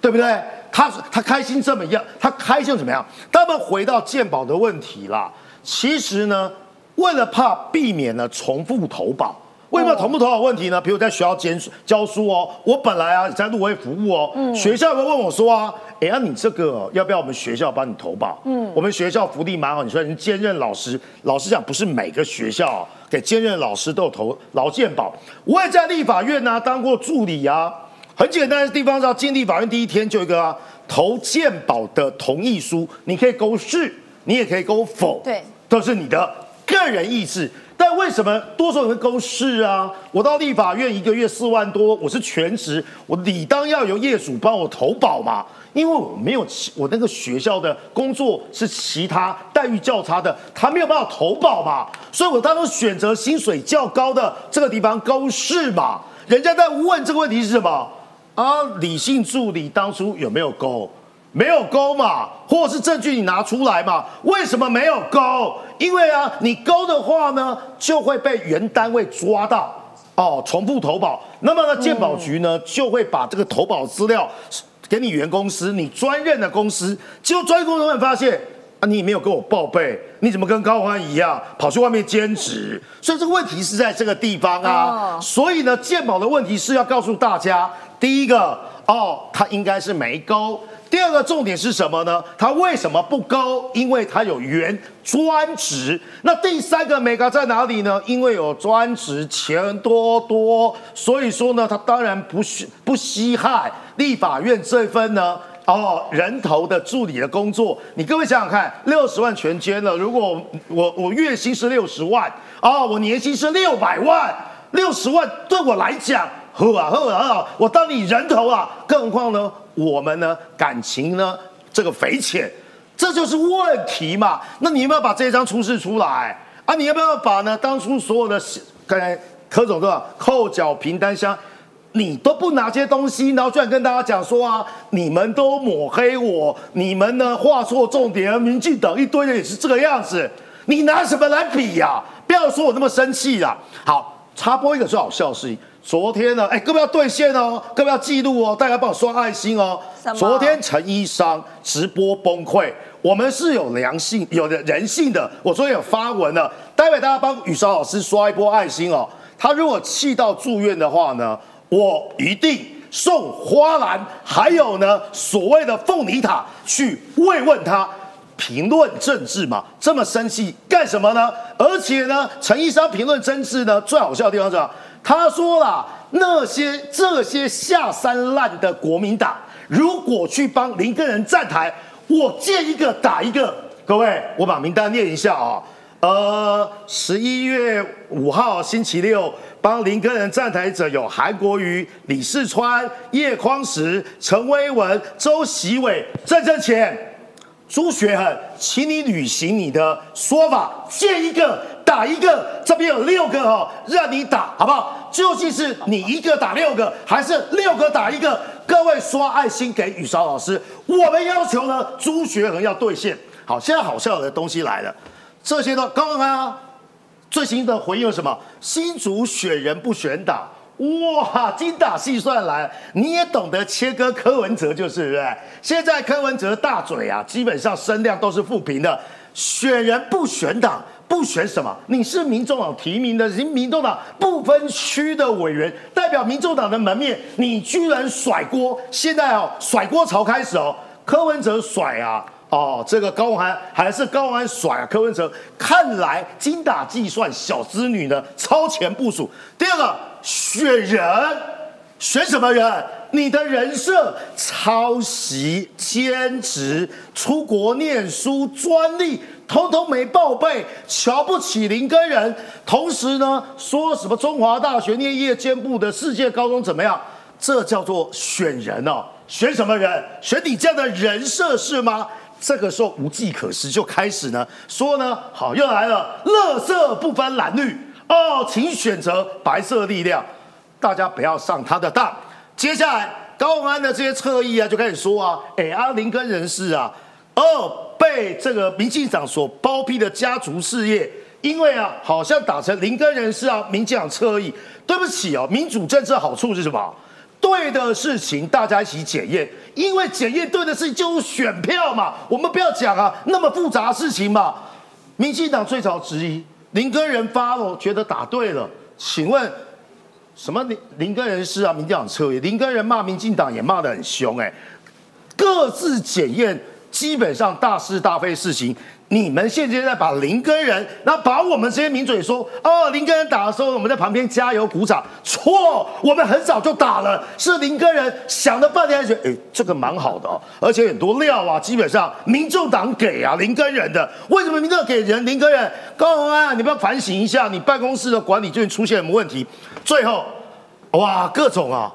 对不对？他他开心这么样，他开心怎么样？他们回到鉴宝的问题啦。其实呢，为了怕避免呢重复投保。为什么同不投保问题呢？比如在学校监教书哦，我本来啊在入围服务哦，学校会问我说啊，哎呀你这个要不要我们学校帮你投保？嗯，我们学校福利蛮好，你说你兼任老师，老师讲不是每个学校给兼任老师都有投劳健保。我也在立法院呢当过助理啊，很简单的地方是要进立法院第一天就一个啊投健保的同意书，你可以勾是，你也可以勾否，对，都是你的个人意志。但为什么多数人会勾是啊？我到立法院一个月四万多，我是全职，我理当要由业主帮我投保嘛？因为我没有我那个学校的工作是其他待遇较差的，他没有办法投保嘛，所以我当初选择薪水较高的这个地方勾是嘛？人家在问这个问题是什么啊？理性助理当初有没有勾？没有勾嘛，或者是证据你拿出来嘛？为什么没有勾？因为啊，你勾的话呢，就会被原单位抓到哦，重复投保。那么呢，健保局呢就会把这个投保资料给你原公司，你专任的公司。结果专业公司会发现啊，你没有跟我报备，你怎么跟高欢一样跑去外面兼职？所以这个问题是在这个地方啊。所以呢，健保的问题是要告诉大家，第一个哦，他应该是没勾。第二个重点是什么呢？他为什么不高？因为他有原专职。那第三个美 a 在哪里呢？因为有专职，钱多多，所以说呢，他当然不稀不稀罕立法院这份呢哦人头的助理的工作。你各位想想看，六十万全捐了，如果我我月薪是六十万哦，我年薪是六百万，六十万对我来讲，呵啊呵啊呵啊，我当你人头啊，更何况呢？我们呢感情呢这个匪浅，这就是问题嘛。那你要不要把这张出示出来啊？你要不要把呢当初所有的刚才柯总说扣缴凭单箱，你都不拿这些东西，然后居然跟大家讲说啊，你们都抹黑我，你们呢画错重点，民进党一堆人也是这个样子，你拿什么来比呀？不要说我那么生气啦。好，插播一个最好笑的事情。昨天呢，哎，各位要兑现哦，各位要记录哦，大家帮我刷爱心哦。昨天陈医生直播崩溃，我们是有良性、有的人性的。我昨天有发文了，待会大家帮雨韶老师刷一波爱心哦。他如果气到住院的话呢，我一定送花篮，还有呢所谓的凤梨塔去慰问他。评论政治嘛，这么生气干什么呢？而且呢，陈医生评论政治呢，最好笑的地方是么？他说了，那些这些下三滥的国民党，如果去帮林根人站台，我见一个打一个。各位，我把名单念一下啊。呃，十一月五号星期六，帮林根人站台者有韩国瑜、李世川、叶匡时、陈威文、周习伟、郑正乾、朱学恒，请你履行你的说法，见一个。打一个，这边有六个哦，让你打好不好？究竟是你一个打六个，还是六个打一个？各位刷爱心给雨韶老师，我们要求呢，朱学恒要兑现。好，现在好笑的东西来了，这些都刚刚最新的回应是什么？新竹选人不选党，哇，精打细算来，你也懂得切割柯文哲就是，对不对？现在柯文哲大嘴啊，基本上声量都是负平的，选人不选党。不选什么？你是民众党提名的，民民众党不分区的委员，代表民众党的门面，你居然甩锅！现在哦，甩锅潮开始哦，柯文哲甩啊，哦，这个高安还是高安甩啊，柯文哲看来精打计算，小资女呢超前部署。第二个选人，选什么人？你的人设抄袭、兼职、出国念书、专利。通通没报备，瞧不起林根人，同时呢说什么中华大学念夜间部的世界高中怎么样？这叫做选人哦，选什么人？选你这样的人设是吗？这个时候无计可施，就开始呢说呢，好又来了，乐色不分蓝绿哦，请选择白色力量，大家不要上他的当。接下来高安的这些侧翼啊，就开始说啊，哎阿林根人士啊，哦。被这个民进党所包庇的家族事业，因为啊，好像打成林根人士啊，民进党侧翼。对不起哦，民主政治好处是什么？对的事情大家一起检验，因为检验对的事情就是选票嘛。我们不要讲啊那么复杂事情嘛。民进党最早质疑林根人发了，觉得打对了。请问什么林林根人是啊？民进党策略，林根人骂民进党也骂得很凶，哎，各自检验，基本上大是大非事情。你们现在在把林根人，那把我们这些名嘴说，哦，林根人打的时候，我们在旁边加油鼓掌。错，我们很早就打了，是林根人想了半天，觉得哎，这个蛮好的哦，而且很多料啊，基本上民众党给啊林根人的，为什么民众给人林根人？高鸿安，你不要反省一下，你办公室的管理最近出现什么问题？最后，哇，各种啊。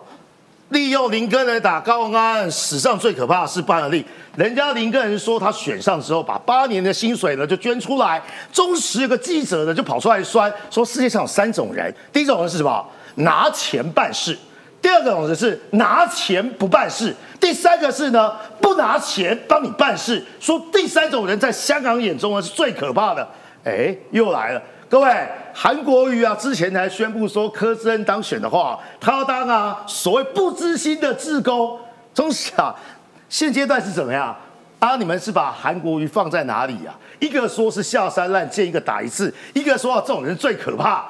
利用林根来打高鸿安，史上最可怕的是办了例。人家林根人说他选上之后，把八年的薪水呢就捐出来。中时有个记者呢就跑出来酸，说世界上有三种人，第一种人是什么？拿钱办事；第二种人是拿钱不办事；第三个是呢不拿钱帮你办事。说第三种人在香港眼中呢是最可怕的。哎，又来了。各位，韩国瑜啊，之前才宣布说柯志恩当选的话，他要当啊所谓不知心的志工。中时啊，现阶段是怎么样？啊，你们是把韩国瑜放在哪里啊？一个说是下三滥，见一个打一次；一个说这种人最可怕。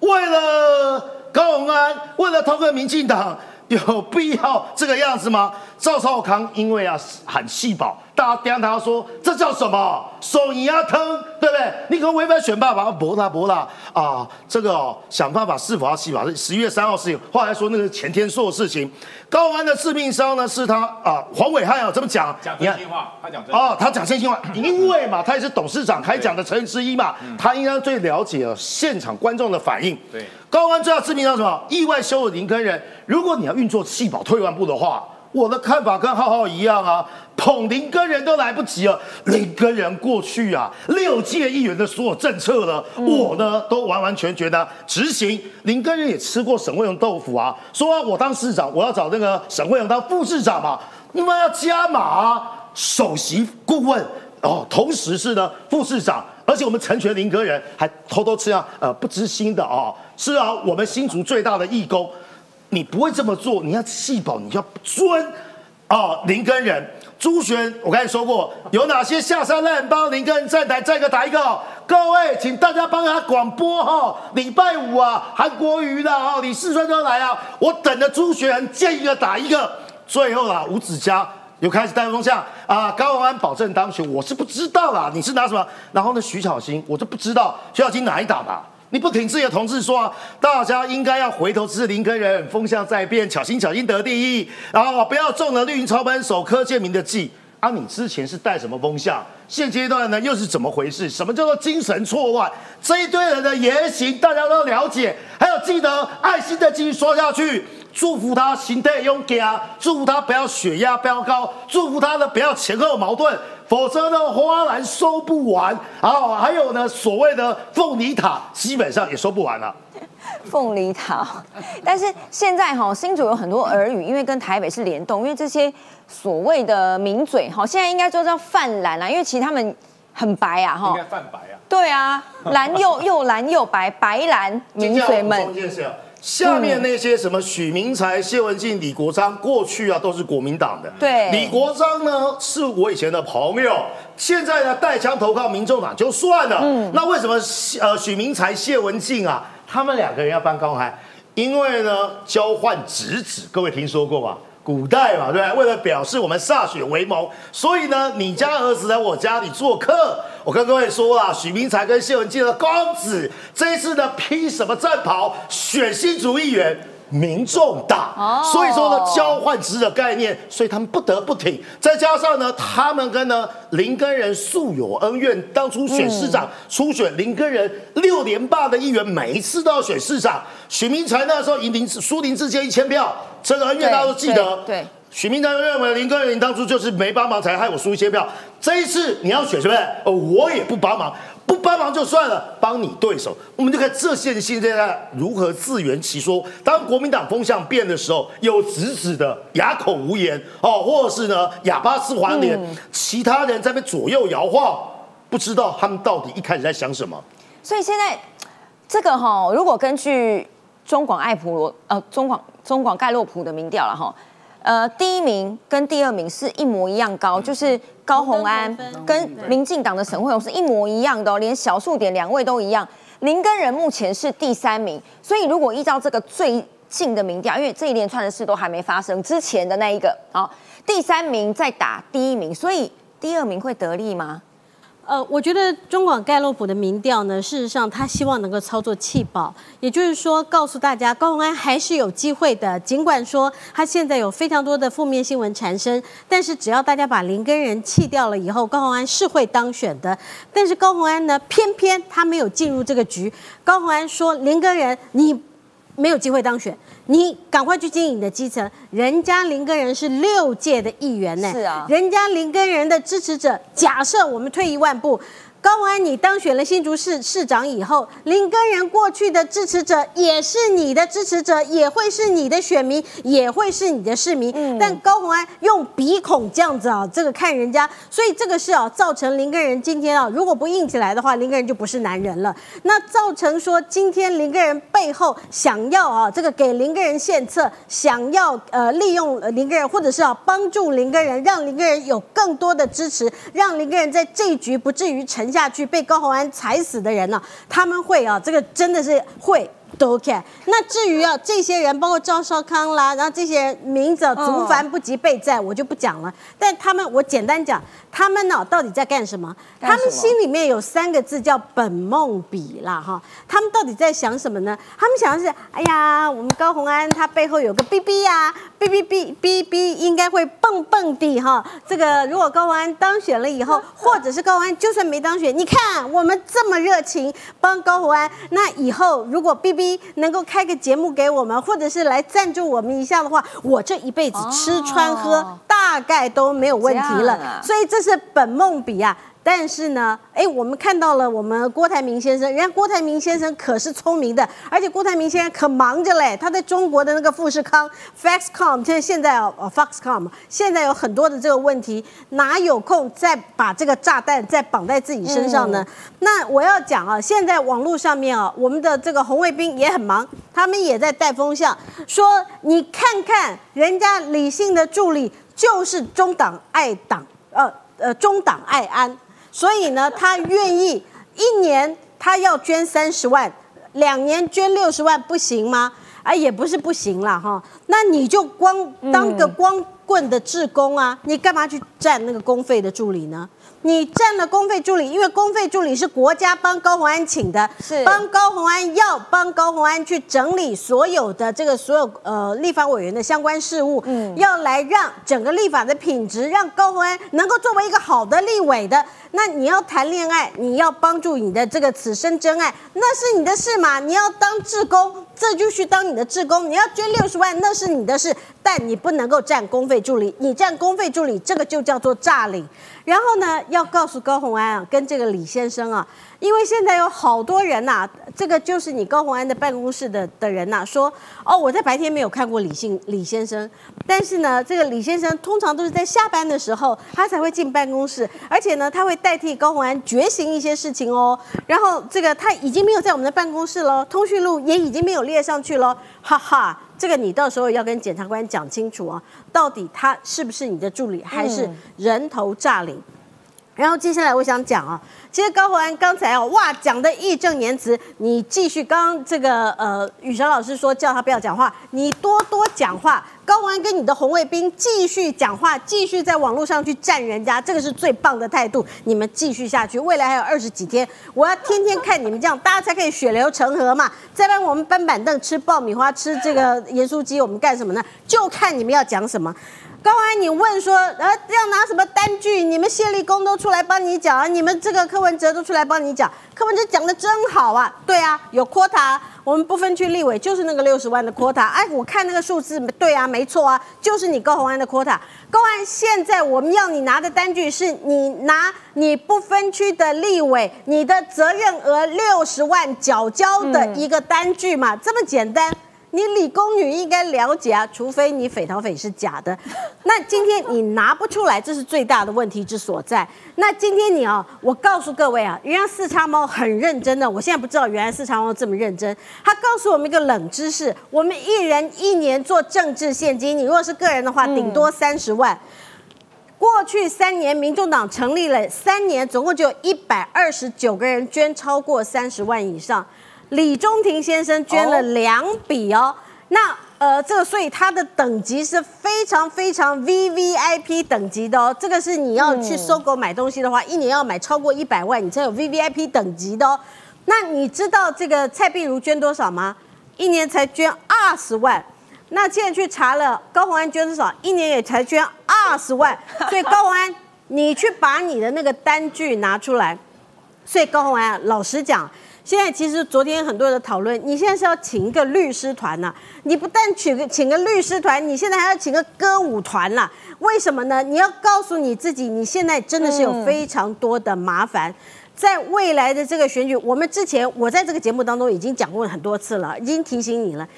为了高永安，为了投个民进党，有必要这个样子吗？赵少康因为啊喊细保。大家盯他说：“这叫什么？手淫啊，疼，对不对？你可能违反选办法，驳他驳他啊！这个想办法是否要起法？是十一月三号事情。后来说那个前天说的事情。高安的致命伤呢，是他啊，黄伟汉啊，这么讲？讲真心话，他讲真哦，他讲真心话，因为嘛，他也是董事长开讲的成员之一嘛，他应该最了解现场观众的反应。对，高安最大致命伤什么？意外羞辱林根人。如果你要运作弃保退万步的话。”我的看法跟浩浩一样啊，捧林根人都来不及了。林根人过去啊，六届议员的所有政策呢，我呢都完完全全的执行。林根人也吃过沈惠荣豆腐啊，说我当市长，我要找那个沈惠荣当副市长嘛，你们要加码首席顾问哦，同时是呢副市长，而且我们成全林根人还偷偷吃啊，呃不知心的啊，是啊，我们新竹最大的义工。你不会这么做，你要细保，你要尊啊林根人朱璇，我刚才说过，有哪些下山滥帮林根人站台，再一个打一个，各位，请大家帮他广播哈，礼拜五啊，韩国瑜的啊，李世川都来啊，我等着朱璇见一个打一个，最后啊，吴子嘉又开始带风向啊，高永安保证当选，我是不知道啦，你是拿什么？然后呢，徐巧芯，我就不知道徐巧芯哪一打吧。你不挺自己的同志说啊，大家应该要回头支持林根人，风向在变，小心小心得第一，然后不要中了绿营操盘手柯建明的计。啊，你之前是带什么风向？现阶段呢又是怎么回事？什么叫做精神错乱？这一堆人的言行大家都了解，还有记得爱心的继续说下去，祝福他心态勇敢，祝福他不要血压飙高，祝福他呢不要前后矛盾。否则呢，花篮收不完啊！还有呢，所谓的凤梨塔，基本上也收不完了。凤梨塔，但是现在哈，新竹有很多耳语，因为跟台北是联动，因为这些所谓的名嘴哈，现在应该就叫泛蓝啦，因为其实他们很白啊哈。应该泛白啊。对啊，蓝又又蓝又白，白蓝名嘴们。下面那些什么许明才、谢文静、李国章，过去啊都是国民党的。对，李国章呢是我以前的朋友，现在呢带枪投靠民众党就算了。嗯，那为什么呃许明才、谢文静啊，他们两个人要搬高台？因为呢交换侄子，各位听说过吧？古代嘛，对不对？为了表示我们歃血为盟，所以呢，你家儿子来我家里做客。我跟各位说了，许明才跟谢文静的公子，这一次呢，披什么战袍，选新竹议员。民众党，所以说呢，交换职的概念，所以他们不得不挺。再加上呢，他们跟呢林根人素有恩怨，当初选市长初选林根人六连霸的议员，每一次都要选市长。许明才那时候赢林输林志坚一千票，这个恩怨大家都记得。对，许明才认为林根人当初就是没帮忙才害我输一千票，这一次你要选是不是？哦，我也不帮忙。不帮忙就算了，帮你对手，我们就看这些人现在如何自圆其说。当国民党风向变的时候，有直指的哑口无言哦，或者是呢哑巴吃黄连，其他人在那左右摇晃，不知道他们到底一开始在想什么。所以现在这个哈，如果根据中广爱普罗呃中广中广盖洛普的民调了哈，呃，第一名跟第二名是一模一样高，就是高红安跟民进党的沈惠荣是一模一样的哦，连小数点两位都一样。林根仁目前是第三名，所以如果依照这个最近的民调，因为这一连串的事都还没发生之前的那一个，好，第三名在打第一名，所以第二名会得利吗？呃，我觉得中广盖洛普的民调呢，事实上他希望能够操作弃保，也就是说告诉大家高鸿安还是有机会的。尽管说他现在有非常多的负面新闻缠身，但是只要大家把林根人弃掉了以后，高鸿安是会当选的。但是高鸿安呢，偏偏他没有进入这个局。高鸿安说林根人你没有机会当选。你赶快去经营你的基层，人家林根人是六届的议员呢，是啊，人家林根人的支持者，假设我们退一万步。高鸿安，你当选了新竹市市长以后，林根人过去的支持者也是你的支持者，也会是你的选民，也会是你的市民。嗯，但高鸿安用鼻孔这样子啊，这个看人家，所以这个是啊，造成林根人今天啊，如果不硬起来的话，林根人就不是男人了。那造成说今天林根人背后想要啊，这个给林根人献策，想要呃利用林根人，或者是啊帮助林根人，让林根人有更多的支持，让林根人在这一局不至于沉。下去被高鸿安踩死的人呢？他们会啊，这个真的是会都 OK。那至于啊，这些人包括赵少康啦，然后这些人名字足凡不及备载，我就不讲了。但他们，我简单讲。他们呢，到底在干什么？他们心里面有三个字叫本梦比啦，哈。他们到底在想什么呢？他们想的是，哎呀，我们高红安他背后有个 B B 呀，B B B B B 应该会蹦蹦地哈。这个如果高红安当选了以后，或者是高红安就算没当选，你看我们这么热情帮高红安，那以后如果 B 能够开个节目给我们，或者是来赞助我们一下的话，我这一辈子吃穿喝大概都没有问题了。所以这。是本梦比啊，但是呢，哎，我们看到了我们郭台铭先生，人家郭台铭先生可是聪明的，而且郭台铭先生可忙着嘞，他在中国的那个富士康 Foxcom，现现在哦，Foxcom 现在有很多的这个问题，哪有空再把这个炸弹再绑在自己身上呢？那我要讲啊，现在网络上面啊，我们的这个红卫兵也很忙，他们也在带风向，说你看看人家李信的助理就是中党爱党，呃。呃，中党爱安，所以呢，他愿意一年他要捐三十万，两年捐六十万，不行吗？啊，也不是不行了哈。那你就光当个光棍的志工啊，你干嘛去占那个公费的助理呢？你占了公费助理，因为公费助理是国家帮高鸿安请的，是帮高鸿安要帮高鸿安去整理所有的这个所有呃立法委员的相关事务，嗯，要来让整个立法的品质，让高鸿安能够作为一个好的立委的。那你要谈恋爱，你要帮助你的这个此生真爱，那是你的事嘛？你要当志工，这就去当你的志工。你要捐六十万，那是你的事，但你不能够占公费助理。你占公费助理，这个就叫做诈领。然后呢，要告诉高红安啊，跟这个李先生啊，因为现在有好多人呐，这个就是你高鸿安的办公室的的人呐，说哦，我在白天没有看过李姓李先生，但是呢，这个李先生通常都是在下班的时候他才会进办公室，而且呢，他会代替高鸿安觉醒一些事情哦。然后这个他已经没有在我们的办公室了，通讯录也已经没有列上去了，哈哈。这个你到时候要跟检察官讲清楚啊，到底他是不是你的助理，还是人头诈领？然后接下来我想讲啊，其实高宏安刚才哦，哇，讲的义正言辞，你继续。刚这个呃，雨辰老师说叫他不要讲话，你多多讲话。高宏安跟你的红卫兵继续讲话，继续在网络上去站人家，这个是最棒的态度。你们继续下去，未来还有二十几天，我要天天看你们这样，大家才可以血流成河嘛。再帮我们搬板凳、吃爆米花、吃这个盐酥鸡，我们干什么呢？就看你们要讲什么。高安，你问说，呃，要拿什么单据？你们谢立功都出来帮你讲啊，你们这个柯文哲都出来帮你讲，柯文哲讲的真好啊。对啊，有 quota，我们不分区立委就是那个六十万的 quota。哎，我看那个数字，对啊，没错啊，就是你高鸿安的 quota。高安，现在我们要你拿的单据是你拿你不分区的立委，你的责任额六十万缴交的一个单据嘛，这么简单。你理工女应该了解啊，除非你匪逃匪是假的。那今天你拿不出来，这是最大的问题之所在。那今天你啊，我告诉各位啊，原来四叉猫很认真的，我现在不知道原来四叉猫这么认真。他告诉我们一个冷知识：我们一人一年做政治现金，你如果是个人的话，顶多三十万。过去三年，民众党成立了三年，总共就有一百二十九个人捐超过三十万以上。李中庭先生捐了两笔哦，那呃，这个所以他的等级是非常非常 V V I P 等级的哦。这个是你要去搜狗买东西的话，一年要买超过一百万，你才有 V V I P 等级的哦。那你知道这个蔡碧如捐多少吗？一年才捐二十万。那现在去查了，高鸿安捐多少？一年也才捐二十万。所以高鸿安，你去把你的那个单据拿出来。所以高鸿安，老实讲，现在其实昨天很多人的讨论，你现在是要请一个律师团呐？你不但请个请个律师团，你现在还要请个歌舞团啦？为什么呢？你要告诉你自己，你现在真的是有非常多的麻烦，在未来的这个选举，我们之前我在这个节目当中已经讲过很多次了，已经提醒你了。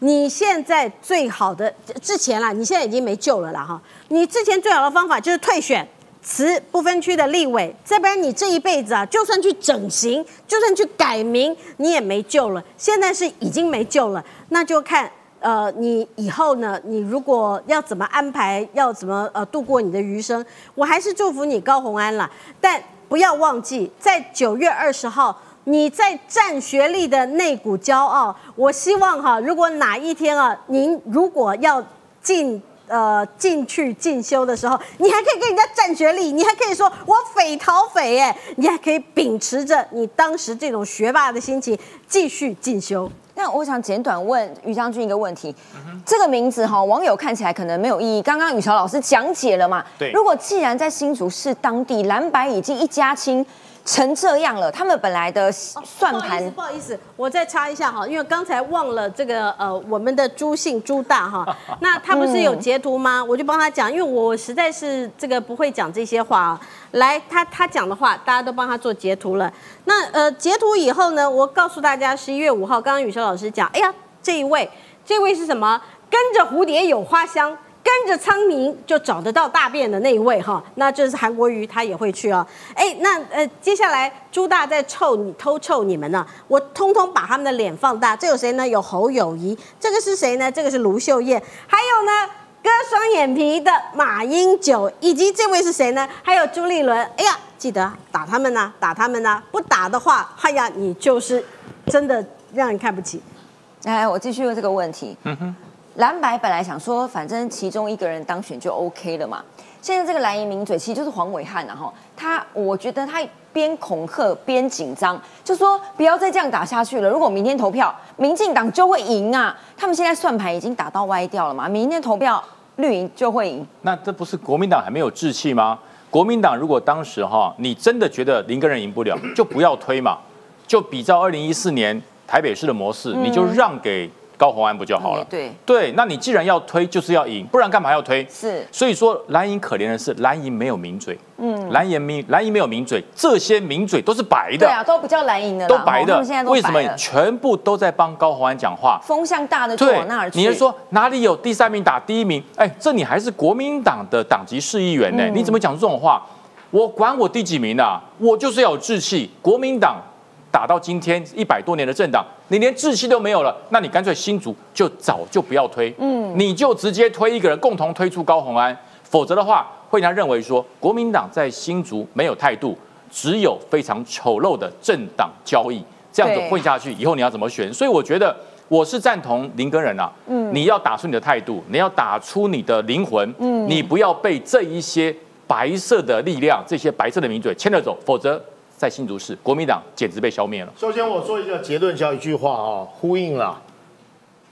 你现在最好的之前啦，你现在已经没救了啦哈！你之前最好的方法就是退选，辞不分区的立委，再不然你这一辈子啊，就算去整形，就算去改名，你也没救了。现在是已经没救了，那就看呃你以后呢，你如果要怎么安排，要怎么呃度过你的余生，我还是祝福你高红安了。但不要忘记，在九月二十号。你在占学历的那股骄傲，我希望哈，如果哪一天啊，您如果要进呃进去进修的时候，你还可以跟人家占学历，你还可以说我匪逃匪哎，你还可以秉持着你当时这种学霸的心情继续进修。那我想简短问于将军一个问题，这个名字哈，网友看起来可能没有意义。刚刚宇桥老师讲解了嘛？对。如果既然在新竹市当地蓝白已经一家亲。成这样了，他们本来的算盘。不好意思，我再插一下哈，因为刚才忘了这个呃，我们的朱姓朱大哈，那他不是有截图吗？我就帮他讲，因为我实在是这个不会讲这些话啊。来，他他讲的话，大家都帮他做截图了。那呃，截图以后呢，我告诉大家，十一月五号，刚刚雨生老师讲，哎呀，这一位，这位是什么？跟着蝴蝶有花香。跟着苍明就找得到大便的那一位哈，那就是韩国瑜，他也会去哦。哎，那呃，接下来朱大在臭你偷臭你们呢，我通通把他们的脸放大。这有谁呢？有侯友谊，这个是谁呢？这个是卢秀燕，还有呢，割双眼皮的马英九，以及这位是谁呢？还有朱立伦。哎呀，记得打他们呢，打他们呢，不打的话，哎呀，你就是真的让人看不起。哎，我继续问这个问题。嗯哼。蓝白本来想说，反正其中一个人当选就 OK 了嘛。现在这个蓝营名嘴其实就是黄伟汉，然后他，我觉得他边恐吓边紧张，就说不要再这样打下去了。如果明天投票，民进党就会赢啊。他们现在算盘已经打到歪掉了嘛，明天投票绿营就会赢。那这不是国民党还没有志气吗？国民党如果当时哈，你真的觉得林根人赢不了，就不要推嘛，就比照二零一四年台北市的模式，你就让给。高红安不就好了？对对，那你既然要推，就是要赢，不然干嘛要推？是，所以说蓝营可怜的是蓝营没有名嘴，嗯，蓝营名蓝营没有名嘴，这些名嘴都是白的，对啊，都不叫蓝营的，都白的。为什么全部都在帮高红安讲话？风向大的就往那儿去。你是说哪里有第三名打第一名？哎，这你还是国民党的党籍市议员呢？你怎么讲这种话？我管我第几名啊？我就是要有志气，国民党。打到今天一百多年的政党，你连志气都没有了，那你干脆新竹就早就不要推，嗯，你就直接推一个人共同推出高鸿安，否则的话会让他认为说国民党在新竹没有态度，只有非常丑陋的政党交易，这样子混下去以后你要怎么选？所以我觉得我是赞同林根人啊，嗯，你要打出你的态度，你要打出你的灵魂，嗯，你不要被这一些白色的力量、这些白色的名嘴牵着走，否则。在新竹市，国民党简直被消灭了。首先，我做一个结论，叫一句话啊，呼应了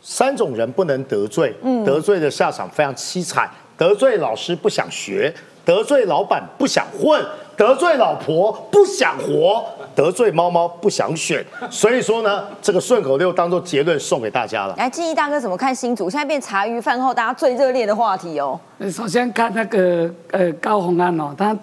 三种人不能得罪，嗯得罪的下场非常凄惨。得罪老师不想学，得罪老板不想混，得罪老婆不想活，得罪猫猫不想选。所以说呢，这个顺口溜当做结论送给大家了。来，记忆大哥怎么看新竹？现在变茶余饭后大家最热烈的话题哦。首先看那个呃高鸿安哦，他。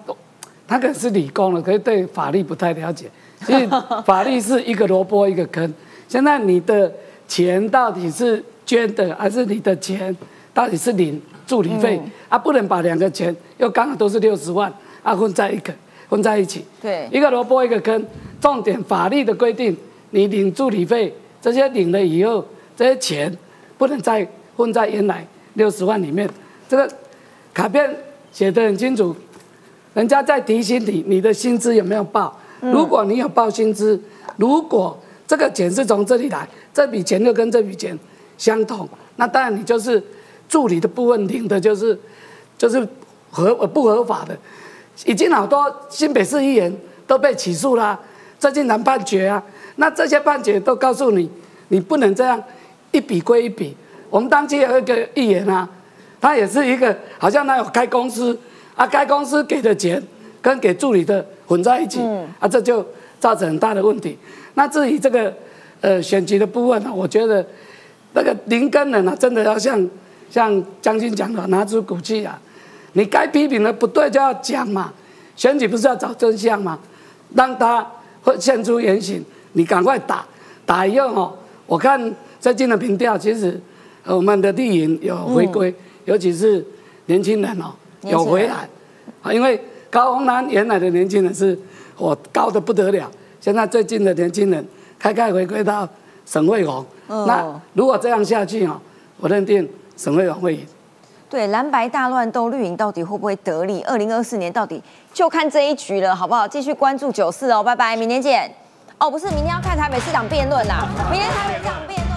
他可能是理工的，可是对法律不太了解。所以法律是一个萝卜一个坑。现在你的钱到底是捐的还是你的钱，到底是领助理费啊？不能把两个钱又刚好都是六十万啊混在一个混在一起。对，一个萝卜一个坑。重点法律的规定，你领助理费这些领了以后，这些钱不能再混在原来六十万里面。这个卡片写得很清楚，人家在提醒你，你的薪资有没有报？如果你有报薪资，如果这个钱是从这里来，这笔钱就跟这笔钱相同，那当然你就是助理的部分领的就是就是合不合法的。已经好多新北市议员都被起诉了，最近难判决啊。那这些判决都告诉你，你不能这样一笔归一笔。我们当期有一个议员啊。他也是一个，好像他有开公司，啊，该公司给的钱跟给助理的混在一起，啊，这就造成很大的问题。那至于这个，呃，选举的部分呢，我觉得那个林根人啊，真的要像像将军讲的，拿出骨气啊，你该批评的不对就要讲嘛。选举不是要找真相吗？让他会现出原形，你赶快打，打以后哦，我看最近的民调，其实我们的绿营有回归。尤其是年轻人哦，有回来啊，因为高鸿南原来的年轻人是我高的不得了，现在最近的年轻人开开回归到沈惠宏，那如果这样下去哦，我认定沈惠宏会赢。对，蓝白大乱斗，绿营到底会不会得利？二零二四年到底就看这一局了，好不好？继续关注九四哦，拜拜，明天见。哦，不是，明天要看台北市长辩论啦，明天台北市长。